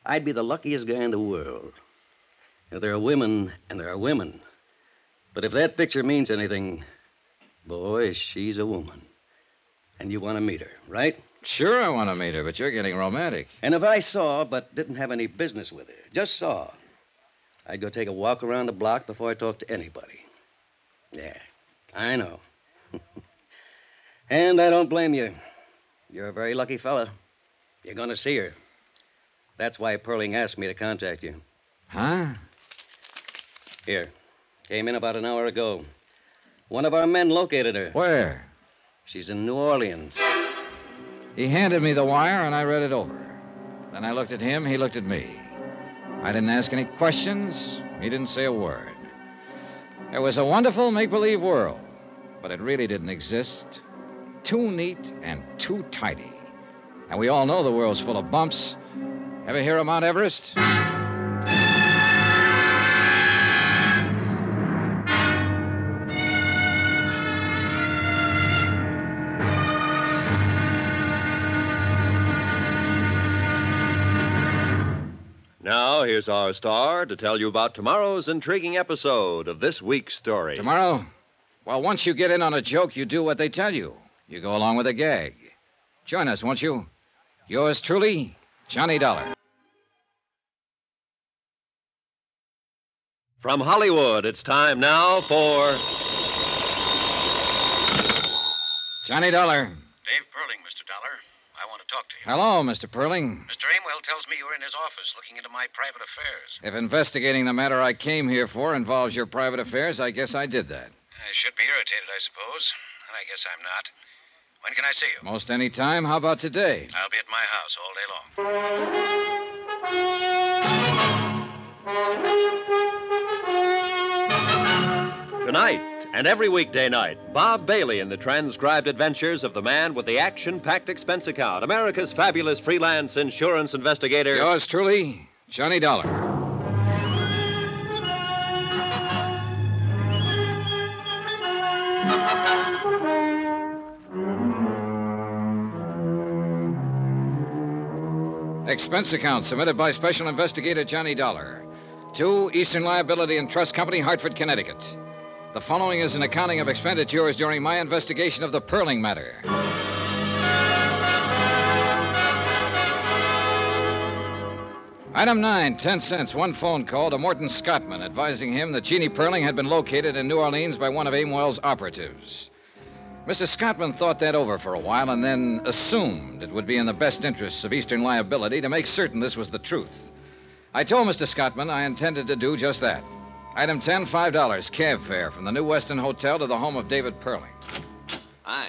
I'd be the luckiest guy in the world. Now, there are women and there are women. But if that picture means anything, boy, she's a woman. And you want to meet her, right? Sure, I want to meet her, but you're getting romantic. And if I saw but didn't have any business with her, just saw, I'd go take a walk around the block before I talked to anybody. Yeah, I know. and I don't blame you. You're a very lucky fella. You're going to see her. That's why Perlin asked me to contact you. Huh? Here. Came in about an hour ago. One of our men located her. Where? She's in New Orleans. He handed me the wire, and I read it over. Then I looked at him, he looked at me. I didn't ask any questions, he didn't say a word. It was a wonderful make believe world, but it really didn't exist. Too neat and too tidy. And we all know the world's full of bumps. Ever hear of Mount Everest? Now, here's our star to tell you about tomorrow's intriguing episode of this week's story. Tomorrow? Well, once you get in on a joke, you do what they tell you. You go along with a gag. Join us, won't you? Yours truly, Johnny Dollar. From Hollywood, it's time now for. Johnny Dollar. Dave Perlin, Mr. Dollar. I want to talk to you. Hello, Mr. Perlin. Mr. Amwell tells me you're in his office looking into my private affairs. If investigating the matter I came here for involves your private affairs, I guess I did that. I should be irritated, I suppose. And I guess I'm not. When can I see you? Most any time. How about today? I'll be at my house all day long. Tonight and every weekday night, Bob Bailey in the transcribed adventures of the man with the action packed expense account, America's fabulous freelance insurance investigator. Yours truly, Johnny Dollar. Expense account submitted by Special Investigator Johnny Dollar to Eastern Liability and Trust Company, Hartford, Connecticut. The following is an accounting of expenditures during my investigation of the Perlin matter. Item 9, 10 cents, one phone call to Morton Scottman advising him that Jeannie Perlin had been located in New Orleans by one of Amwell's operatives. Mr. Scottman thought that over for a while and then assumed it would be in the best interests of Eastern Liability to make certain this was the truth. I told Mr. Scottman I intended to do just that. Item 10, $5, cab fare from the New Weston Hotel to the home of David Perlin. Hi.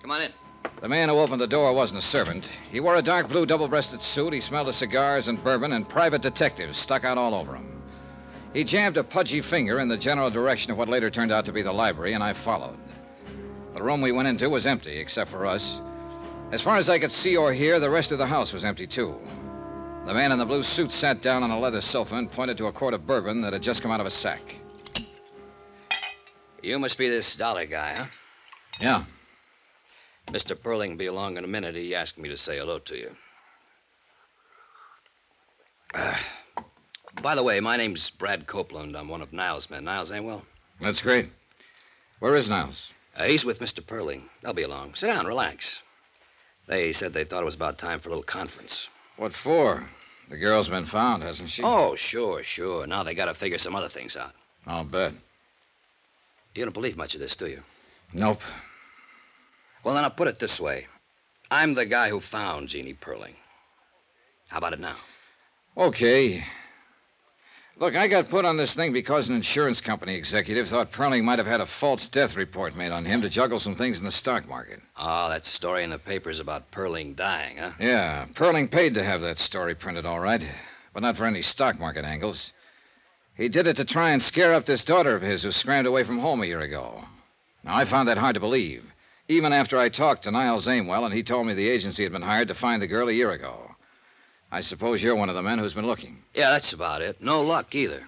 Come on in. The man who opened the door wasn't a servant. He wore a dark blue double breasted suit. He smelled of cigars and bourbon, and private detectives stuck out all over him. He jabbed a pudgy finger in the general direction of what later turned out to be the library, and I followed. The room we went into was empty, except for us. As far as I could see or hear, the rest of the house was empty, too. The man in the blue suit sat down on a leather sofa and pointed to a quart of bourbon that had just come out of a sack. You must be this dollar guy, huh? Yeah. Mr. Perlin will be along in a minute. He asked me to say hello to you. Uh, by the way, my name's Brad Copeland. I'm one of Niles' men. Niles ain't Amwell? That's great. Where is Niles? Uh, he's with Mr. Perlin. They'll be along. Sit down, relax. They said they thought it was about time for a little conference. What for? The girl's been found, hasn't she? Oh, sure, sure. Now they gotta figure some other things out. I'll bet. You don't believe much of this, do you? Nope. Well, then I'll put it this way I'm the guy who found Jeannie Perlin. How about it now? Okay. Look, I got put on this thing because an insurance company executive thought Perlin might have had a false death report made on him to juggle some things in the stock market. Ah, that story in the papers about Perlin dying, huh? Yeah, Perlin paid to have that story printed, all right, but not for any stock market angles. He did it to try and scare up this daughter of his who scrammed away from home a year ago. Now, I found that hard to believe, even after I talked to Niles Amwell and he told me the agency had been hired to find the girl a year ago. I suppose you're one of the men who's been looking. Yeah, that's about it. No luck either.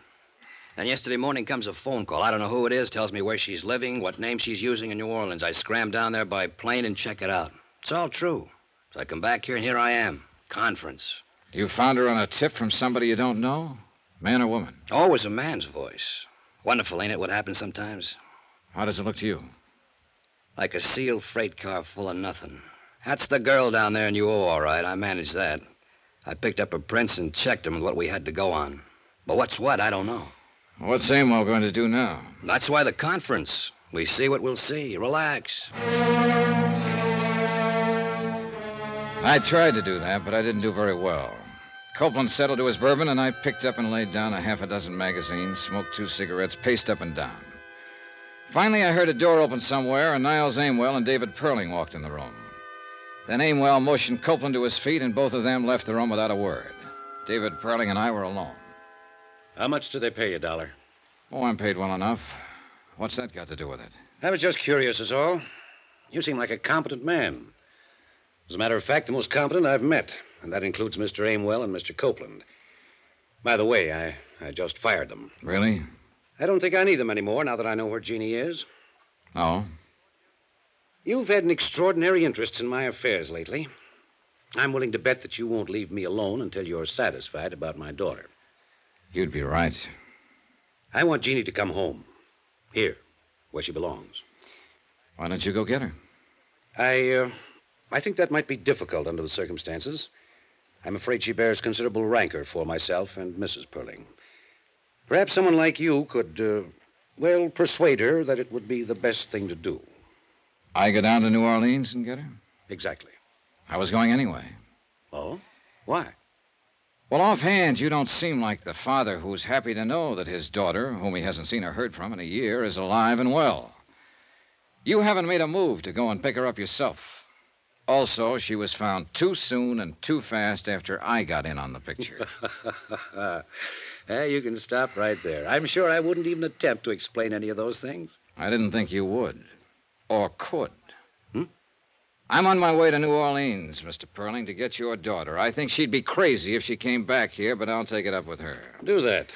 Then yesterday morning comes a phone call. I don't know who it is, tells me where she's living, what name she's using in New Orleans. I scram down there by plane and check it out. It's all true. So I come back here and here I am. Conference. You found her on a tip from somebody you don't know? Man or woman? Always a man's voice. Wonderful, ain't it, what happens sometimes? How does it look to you? Like a sealed freight car full of nothing. That's the girl down there in UO, all right. I managed that. I picked up her prints and checked them with what we had to go on. But what's what, I don't know. What's Amwell going to do now? That's why the conference. We see what we'll see. Relax. I tried to do that, but I didn't do very well. Copeland settled to his bourbon, and I picked up and laid down a half a dozen magazines, smoked two cigarettes, paced up and down. Finally, I heard a door open somewhere, and Niles Amwell and David Perlin walked in the room. Then Amwell motioned Copeland to his feet, and both of them left the room without a word. David Perlin and I were alone. How much do they pay you, Dollar? Oh, I'm paid well enough. What's that got to do with it? I was just curious, is all. You seem like a competent man. As a matter of fact, the most competent I've met, and that includes Mr. Amwell and Mr. Copeland. By the way, I, I just fired them. Really? I don't think I need them anymore now that I know where Jeannie is. Oh? You've had an extraordinary interest in my affairs lately. I'm willing to bet that you won't leave me alone until you're satisfied about my daughter. You'd be right. I want Jeannie to come home. Here, where she belongs. Why don't you go get her? I, uh, I think that might be difficult under the circumstances. I'm afraid she bears considerable rancor for myself and Mrs. Perlin. Perhaps someone like you could, uh, well, persuade her that it would be the best thing to do. I go down to New Orleans and get her? Exactly. I was going anyway. Oh? Why? Well, offhand, you don't seem like the father who's happy to know that his daughter, whom he hasn't seen or heard from in a year, is alive and well. You haven't made a move to go and pick her up yourself. Also, she was found too soon and too fast after I got in on the picture. Eh, you can stop right there. I'm sure I wouldn't even attempt to explain any of those things. I didn't think you would. Or could. Hmm? I'm on my way to New Orleans, Mr. Perlin, to get your daughter. I think she'd be crazy if she came back here, but I'll take it up with her. Do that.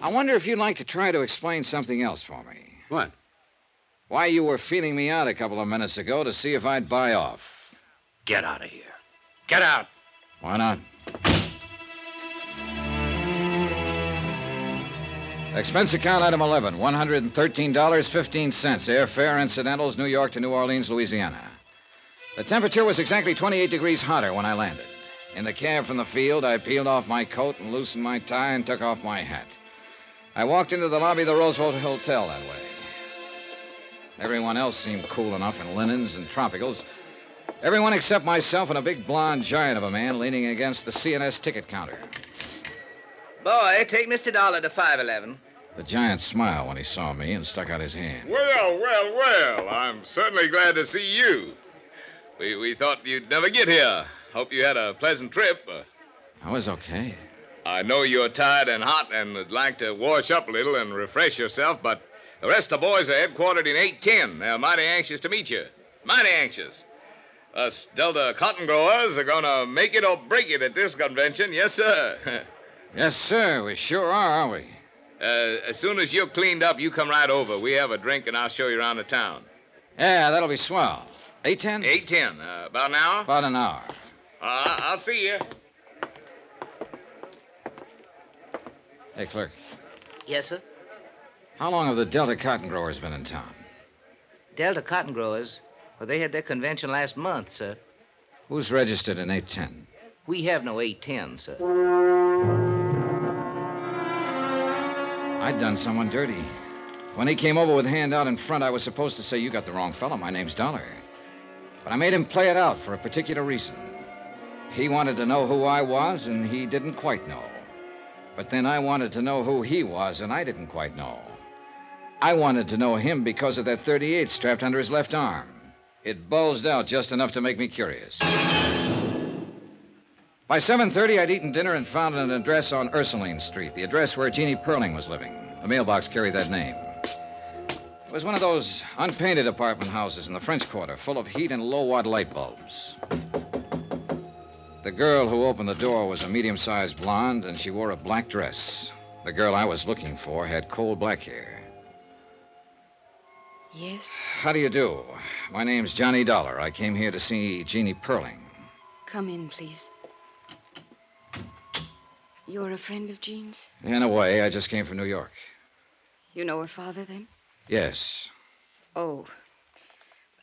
I wonder if you'd like to try to explain something else for me. What? Why you were feeling me out a couple of minutes ago to see if I'd buy off. Get out of here. Get out. Why not? Expense account item 11, $113.15. Airfare, incidentals, New York to New Orleans, Louisiana. The temperature was exactly 28 degrees hotter when I landed. In the cab from the field, I peeled off my coat and loosened my tie and took off my hat. I walked into the lobby of the Roosevelt Hotel that way. Everyone else seemed cool enough in linens and tropicals. Everyone except myself and a big blond giant of a man leaning against the CNS ticket counter. Boy, take Mr. Dollar to 511. The giant smiled when he saw me and stuck out his hand. Well, well, well. I'm certainly glad to see you. We, we thought you'd never get here. Hope you had a pleasant trip. Uh, I was okay. I know you're tired and hot and would like to wash up a little and refresh yourself, but The rest of the boys are headquartered in 810. They're mighty anxious to meet you. Mighty anxious. Us Delta cotton growers are gonna make it or break it at this convention. Yes, sir. yes, sir. We sure are, aren't we? Uh, as soon as you're cleaned up, you come right over. We have a drink, and I'll show you around the town. Yeah, that'll be swell. 810? 810. Uh, about an hour? About an hour. Uh, I'll see you. Hey, clerk. Yes, sir. How long have the Delta cotton growers been in town? Delta cotton growers. Well, they had their convention last month, sir. Who's registered in 810? We have no 810, sir. I'd done someone dirty. When he came over with hand out in front, I was supposed to say, You got the wrong fellow. My name's Dollar. But I made him play it out for a particular reason. He wanted to know who I was, and he didn't quite know. But then I wanted to know who he was, and I didn't quite know. I wanted to know him because of that 38 strapped under his left arm. It bulged out just enough to make me curious. By 7:30, I'd eaten dinner and found an address on Ursuline Street, the address where Jeannie Perlin was living. The mailbox carried that name. It was one of those unpainted apartment houses in the French Quarter, full of heat and low-watt light bulbs. The girl who opened the door was a medium-sized blonde, and she wore a black dress. The girl I was looking for had coal black hair. Yes? How do you do? My name's Johnny Dollar. I came here to see Jeannie Perlin. Come in, please. You're a friend of Jean's? In a way, I just came from New York. You know her father, then? Yes. Oh.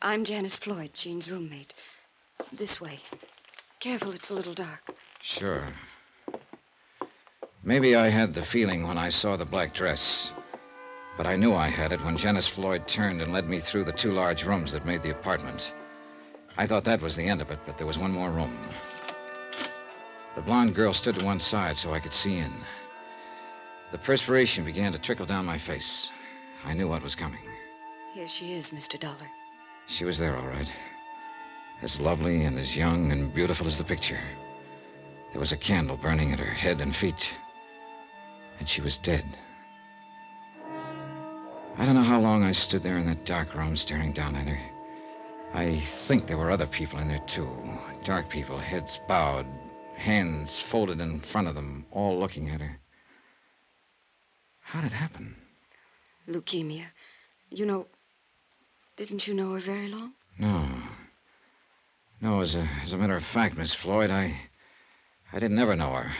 I'm Janice Floyd, Jean's roommate. This way. Careful, it's a little dark. Sure. Maybe I had the feeling when I saw the black dress. But I knew I had it when Janice Floyd turned and led me through the two large rooms that made the apartment. I thought that was the end of it, but there was one more room. The blonde girl stood to one side so I could see in. The perspiration began to trickle down my face. I knew what was coming. Here she is, Mr. Dollar. She was there, all right. As lovely and as young and beautiful as the picture. There was a candle burning at her head and feet. And she was dead. I don't know how long I stood there in that dark room staring down at her. I think there were other people in there, too. Dark people, heads bowed, hands folded in front of them, all looking at her. How did it happen? Leukemia. You know. Didn't you know her very long? No. No, as a, as a matter of fact, Miss Floyd, I. I didn't ever know her.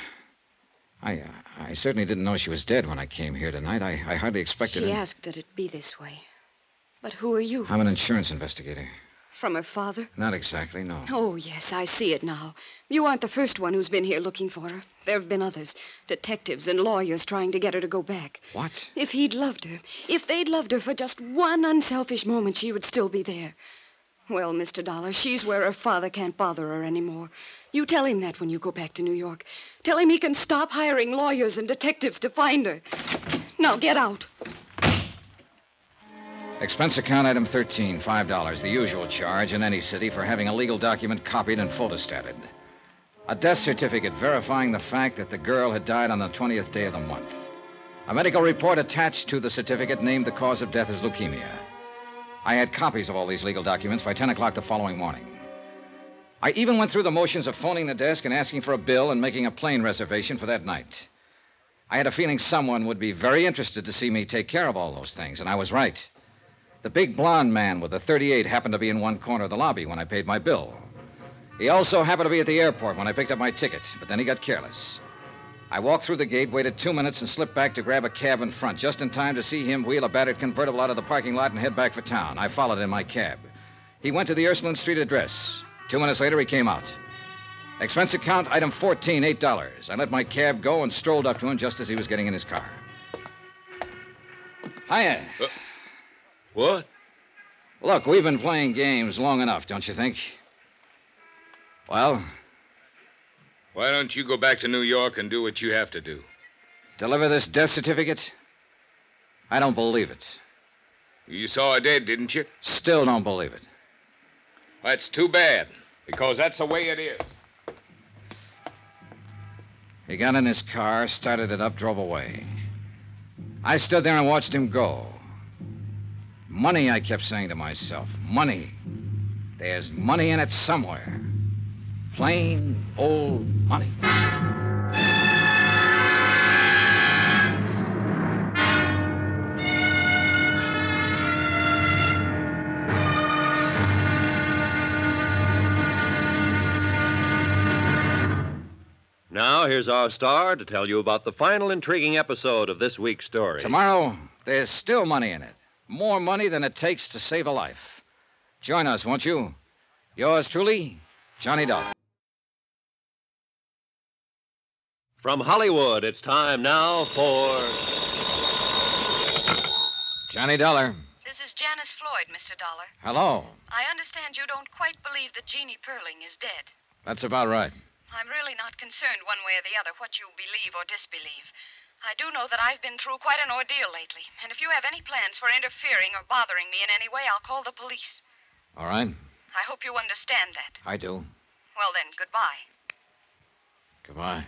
I, uh, I certainly didn't know she was dead when I came here tonight. I, I hardly expected She it. asked that it be this way. But who are you? I'm an insurance investigator. From her father? Not exactly, no. Oh, yes, I see it now. You aren't the first one who's been here looking for her. There have been others detectives and lawyers trying to get her to go back. What? If he'd loved her, if they'd loved her for just one unselfish moment, she would still be there. Well, Mr. Dollar, she's where her father can't bother her anymore. You tell him that when you go back to New York. Tell him he can stop hiring lawyers and detectives to find her. Now get out. Expense account item 13, $5, the usual charge in any city for having a legal document copied and photostated. A death certificate verifying the fact that the girl had died on the 20th day of the month. A medical report attached to the certificate named the cause of death as leukemia. I had copies of all these legal documents by 10 o'clock the following morning. I even went through the motions of phoning the desk and asking for a bill and making a plane reservation for that night. I had a feeling someone would be very interested to see me take care of all those things, and I was right. The big blond man with the 38 happened to be in one corner of the lobby when I paid my bill. He also happened to be at the airport when I picked up my ticket, but then he got careless. I walked through the gate, waited two minutes, and slipped back to grab a cab in front, just in time to see him wheel a battered convertible out of the parking lot and head back for town. I followed in my cab. He went to the Ursuline Street address. Two minutes later, he came out. Expense account item 14, $8. I let my cab go and strolled up to him just as he was getting in his car. Hiya. What? Look, we've been playing games long enough, don't you think? Well, Why don't you go back to New York and do what you have to do? deliver this death certificate? I don't believe it. You saw her dead, didn't you? Still don't believe it. That's too bad, because that's the way it is. He got in his car, started it up, drove away. I stood there and watched him go. Money, I kept saying to myself. Money. There's money in it somewhere. Plain old money. Now, here's our star to tell you about the final intriguing episode of this week's story. Tomorrow, there's still money in it. More money than it takes to save a life. Join us, won't you? Yours truly, Johnny Dollar. From Hollywood, it's time now for. Johnny Dollar. This is Janice Floyd, Mr. Dollar. Hello. I understand you don't quite believe that Jeannie Perlin is dead. That's about right. I'm really not concerned one way or the other what you believe or disbelieve. I do know that I've been through quite an ordeal lately, and if you have any plans for interfering or bothering me in any way, I'll call the police. All right. I hope you understand that. I do. Well, then, goodbye. Goodbye.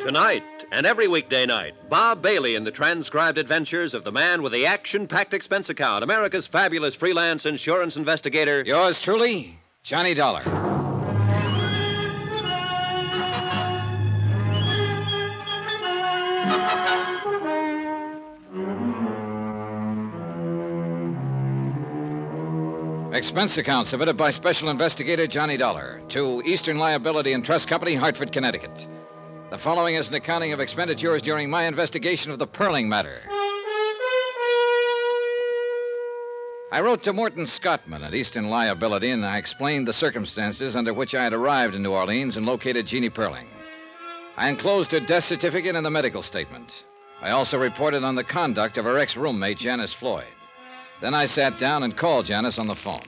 Tonight and every weekday night, Bob Bailey in the transcribed adventures of the man with the action packed expense account, America's fabulous freelance insurance investigator. Yours truly, Johnny Dollar. Expense account submitted by Special Investigator Johnny Dollar to Eastern Liability and Trust Company, Hartford, Connecticut. The following is an accounting of expenditures during my investigation of the Perlin matter. I wrote to Morton Scottman at Eastern Liability and I explained the circumstances under which I had arrived in New Orleans and located Jeannie Perlin. I enclosed her death certificate and the medical statement. I also reported on the conduct of her ex roommate, Janice Floyd. Then I sat down and called Janice on the phone.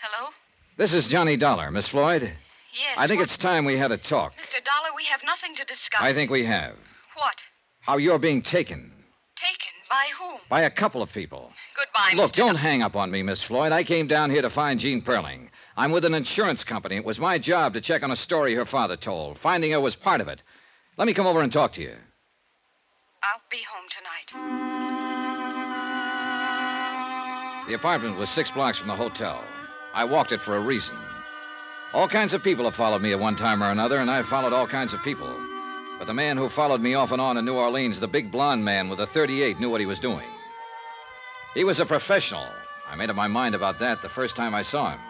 Hello? This is Johnny Dollar, Miss Floyd. Yes. I think what- it's time we had a talk. Mr. Dollar, we have nothing to discuss. I think we have. What? How you're being Taken? By whom? by a couple of people. Goodbye, Look, Mr. don't hang up on me, Miss Floyd. I came down here to find Jean Perlin. I'm with an insurance company. It was my job to check on a story her father told. Finding her was part of it. Let me come over and talk to you. I'll be home tonight. The apartment was six blocks from the hotel. I walked it for a reason. All kinds of people have followed me at one time or another, and I've followed all kinds of people. But the man who followed me off and on in New Orleans, the big blond man with a 38, knew what he was doing. He was a professional. I made up my mind about that the first time I saw him,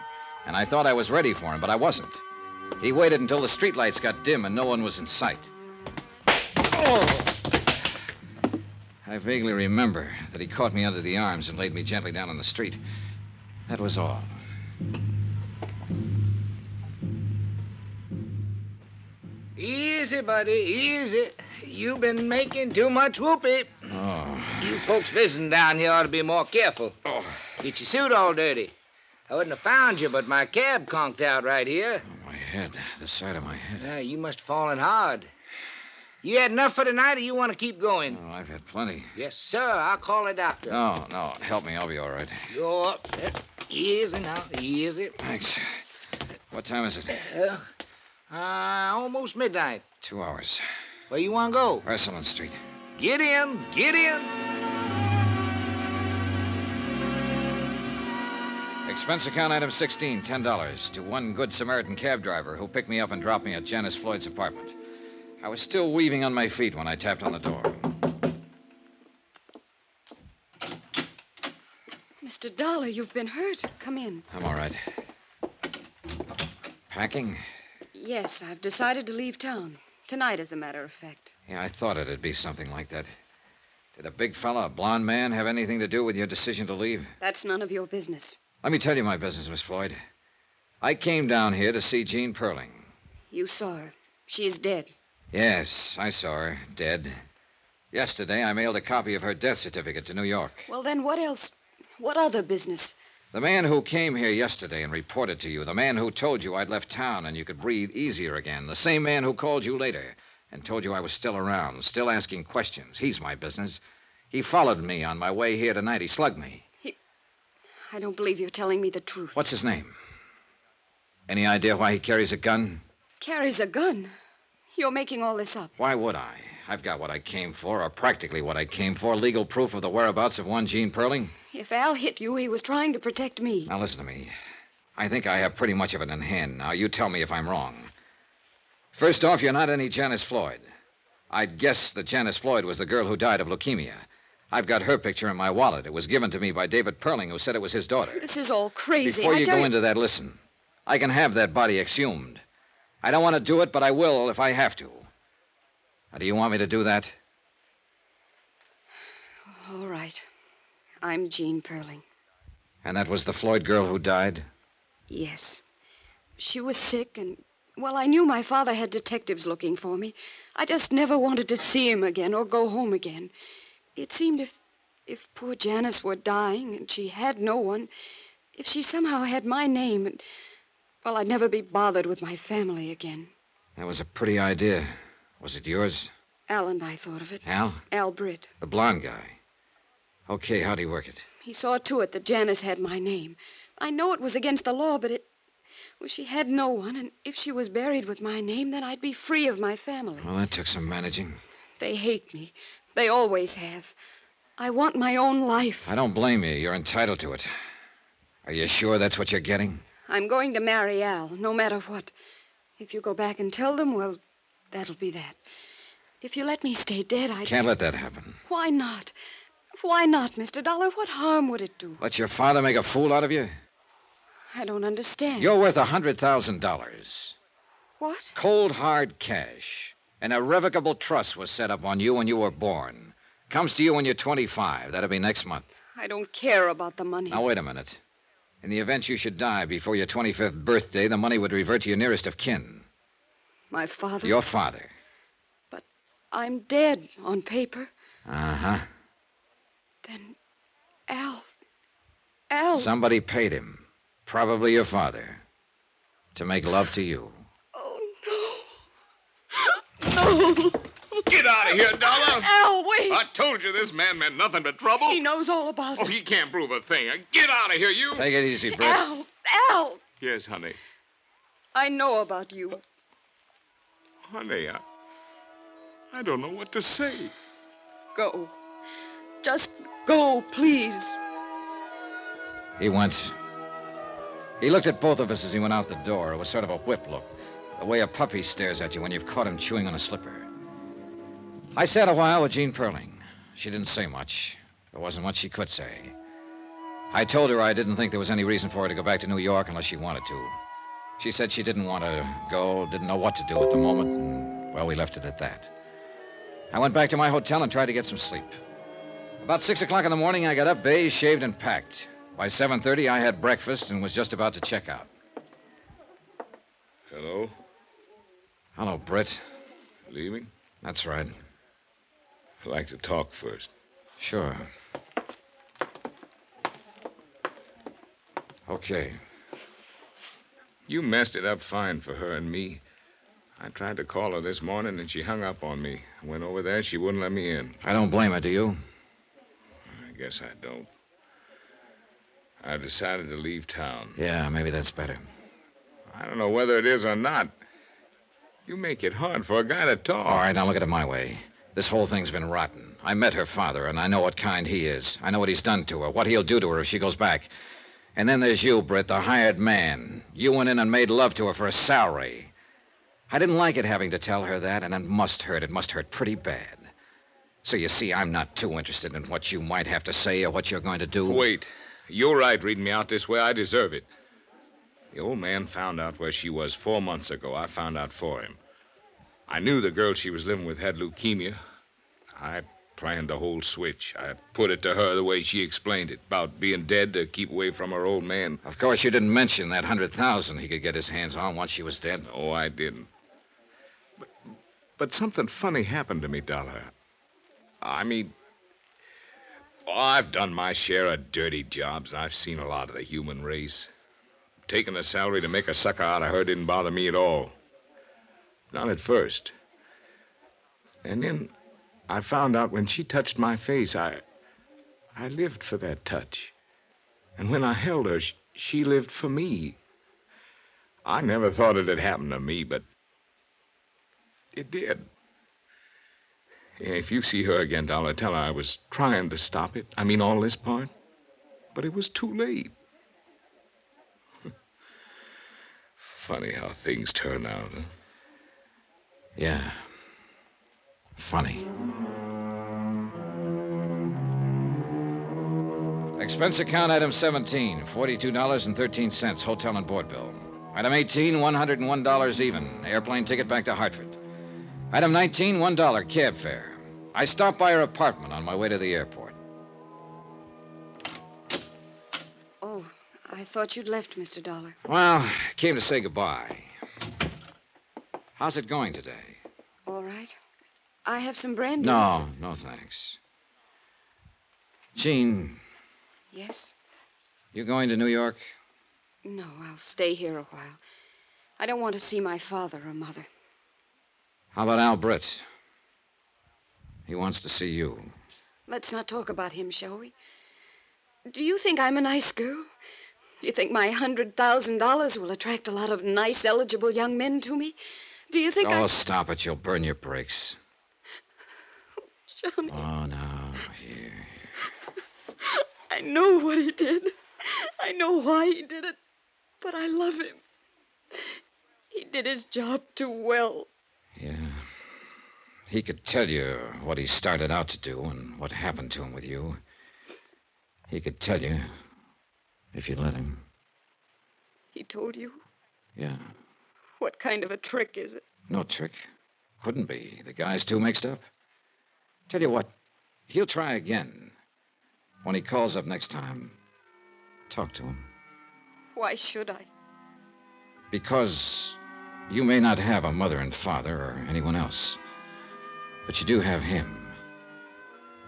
and I thought I was ready for him, but I wasn't. He waited until the streetlights got dim and no one was in sight. I vaguely remember that he caught me under the arms and laid me gently down on the street. That was all. Easy, buddy, easy. You've been making too much whoopee. Oh. You folks visiting down here ought to be more careful. Get your suit all dirty. I wouldn't have found you, but my cab conked out right here. My head, the side of my head. Yeah, you must have fallen hard. You had enough for tonight, or you want to keep going? Oh, I've had plenty. Yes, sir. I'll call a doctor. No, no, help me. I'll be all right. You're up. Easy now, easy. Thanks. What time is it? Uh, uh, almost midnight. Two hours. Where you want to go? Ursuline Street. Get in, get in. Expense account item 16, $10 to one good Samaritan cab driver who picked me up and dropped me at Janice Floyd's apartment. I was still weaving on my feet when I tapped on the door. Mr. Dollar, you've been hurt. Come in. I'm all right. Packing? Yes, I've decided to leave town. Tonight, as a matter of fact. Yeah, I thought it'd be something like that. Did a big fella, a blond man, have anything to do with your decision to leave? That's none of your business. Let me tell you my business, Miss Floyd. I came down here to see Jean Perlin. You saw her. She is dead. Yes, I saw her, dead. Yesterday, I mailed a copy of her death certificate to New York. Well, then, what else? What other business? The man who came here yesterday and reported to you, the man who told you I'd left town and you could breathe easier again, the same man who called you later and told you I was still around, still asking questions. He's my business. He followed me on my way here tonight. He slugged me. He. I don't believe you're telling me the truth. What's his name? Any idea why he carries a gun? carries a gun. You're making all this up. Why would I? I've got what I came for, or practically what I came for legal proof of the whereabouts of one Jean Perlin. If Al hit you, he was trying to protect me. Now, listen to me. I think I have pretty much of it in hand. Now, you tell me if I'm wrong. First off, you're not any Janice Floyd. I'd guess that Janice Floyd was the girl who died of leukemia. I've got her picture in my wallet. It was given to me by David Perlin, who said it was his daughter. This is all crazy. Before I you go into that, listen. I can have that body exhumed. I don't want to do it, but I will if I have to. Now, do you want me to do that? All right. I'm Jean Perlin. And that was the Floyd girl who died? Yes. She was sick, and, well, I knew my father had detectives looking for me. I just never wanted to see him again or go home again. It seemed if, if poor Janice were dying and she had no one, if she somehow had my name, and, well, I'd never be bothered with my family again. That was a pretty idea. Was it yours? Al and I thought of it. Al? Al Britt. The blonde guy. Okay, how'd he work it? He saw to it that Janice had my name. I know it was against the law, but it. Well, she had no one, and if she was buried with my name, then I'd be free of my family. Well, that took some managing. They hate me. They always have. I want my own life. I don't blame you. You're entitled to it. Are you sure that's what you're getting? I'm going to marry Al, no matter what. If you go back and tell them, well, that'll be that. If you let me stay dead, I Can't let that happen. Why not? Why not, Mr. Dollar? What harm would it do? Let your father make a fool out of you? I don't understand. You're worth a $100,000. What? Cold, hard cash. An irrevocable trust was set up on you when you were born. Comes to you when you're 25. That'll be next month. I don't care about the money. Now, wait a minute. In the event you should die before your 25th birthday, the money would revert to your nearest of kin. My father. Your father. But I'm dead on paper. Uh huh. Then Al. Al. Somebody paid him, probably your father, to make love to you. Oh, no. No. Get out of here, Dollar! Al, wait! I told you this man meant nothing but trouble. He knows all about Oh, it. he can't prove a thing. Get out of here, you! Take it easy, Britt. Al. Al. Yes, honey. I know about you. Honey, I. I don't know what to say. Go. Just go, please. He went. He looked at both of us as he went out the door. It was sort of a whip look. The way a puppy stares at you when you've caught him chewing on a slipper. I sat a while with Jean Perlin. She didn't say much. There wasn't much she could say. I told her I didn't think there was any reason for her to go back to New York unless she wanted to. She said she didn't want to go, didn't know what to do at the moment, and, well, we left it at that. I went back to my hotel and tried to get some sleep. About six o'clock in the morning, I got up, bathed, shaved, and packed. By 7.30, I had breakfast and was just about to check out. Hello? Hello, Britt. Leaving? That's right. I'd like to talk first. Sure. Okay. You messed it up fine for her and me. I tried to call her this morning and she hung up on me. I went over there, she wouldn't let me in. I don't blame her, do you? Guess I don't. I've decided to leave town. Yeah, maybe that's better. I don't know whether it is or not. You make it hard for a guy to talk. All right, now look at it my way. This whole thing's been rotten. I met her father, and I know what kind he is. I know what he's done to her, what he'll do to her if she goes back. And then there's you, Britt, the hired man. You went in and made love to her for a salary. I didn't like it having to tell her that, and it must hurt. It must hurt pretty bad. So you see, I'm not too interested in what you might have to say or what you're going to do. Wait. You're right reading me out this way. I deserve it. The old man found out where she was four months ago. I found out for him. I knew the girl she was living with had leukemia. I planned the whole switch. I put it to her the way she explained it about being dead to keep away from her old man. Of course, you didn't mention that hundred thousand he could get his hands on once she was dead. Oh, I didn't. But, but something funny happened to me, Dollar. I mean, oh, I've done my share of dirty jobs. I've seen a lot of the human race. Taking a salary to make a sucker out of her didn't bother me at all. Not at first. And then I found out when she touched my face, I. I lived for that touch. And when I held her, sh- she lived for me. I never thought it had happened to me, but It did. If you see her again, Dollar, tell her I was trying to stop it. I mean, all this part. But it was too late. Funny how things turn out, huh? Yeah. Funny. Expense account item 17, $42.13, hotel and board bill. Item 18, $101 even, airplane ticket back to Hartford. Item 19, $1 cab fare. I stopped by her apartment on my way to the airport. Oh, I thought you'd left, Mr. Dollar. Well, came to say goodbye. How's it going today? All right. I have some brandy. No, no thanks. Jean, Yes? you going to New York? No, I'll stay here a while. I don't want to see my father or mother. How about Al Britt? He wants to see you. Let's not talk about him, shall we? Do you think I'm a nice girl? Do you think my hundred thousand dollars will attract a lot of nice, eligible young men to me? Do you think oh, I. stop it. You'll burn your brakes. Johnny, Oh, no. Here. I know what he did. I know why he did it. But I love him. He did his job too well. Yeah. He could tell you what he started out to do and what happened to him with you. He could tell you if you let him. He told you? Yeah. What kind of a trick is it? No trick. Couldn't be. The guy's too mixed up. Tell you what, he'll try again. When he calls up next time, talk to him. Why should I? Because you may not have a mother and father or anyone else, but you do have him.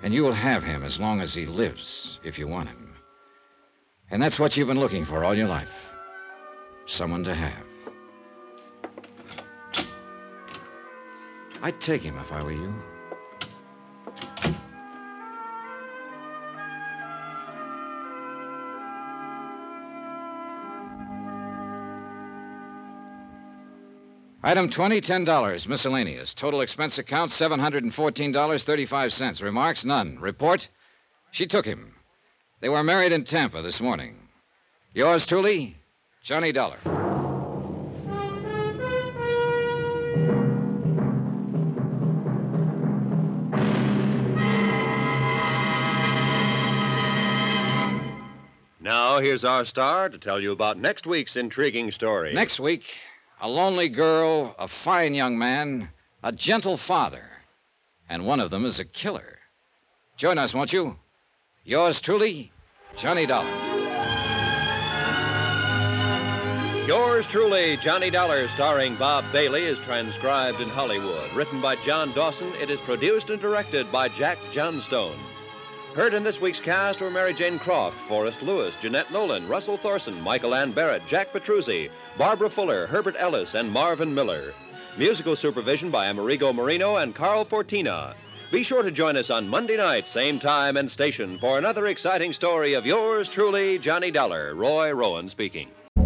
And you will have him as long as he lives if you want him. And that's what you've been looking for all your life someone to have. I'd take him if I were you. Item 20, $10. Miscellaneous. Total expense account, $714.35. Remarks, none. Report? She took him. They were married in Tampa this morning. Yours truly, Johnny Dollar. Now, here's our star to tell you about next week's intriguing story. Next week, a lonely girl, a fine young man, a gentle father, and one of them is a killer. Join us, won't you? Yours truly, Johnny Dollar. Yours truly, Johnny Dollar, starring Bob Bailey, is transcribed in Hollywood. Written by John Dawson, it is produced and directed by Jack Johnstone. Heard in this week's cast were Mary Jane Croft, Forrest Lewis, Jeanette Nolan, Russell Thorson, Michael Ann Barrett, Jack Petruzzi, Barbara Fuller, Herbert Ellis, and Marvin Miller. Musical supervision by Amerigo Marino and Carl Fortina. Be sure to join us on Monday night, same time and station, for another exciting story of yours truly, Johnny Dollar. Roy Rowan speaking.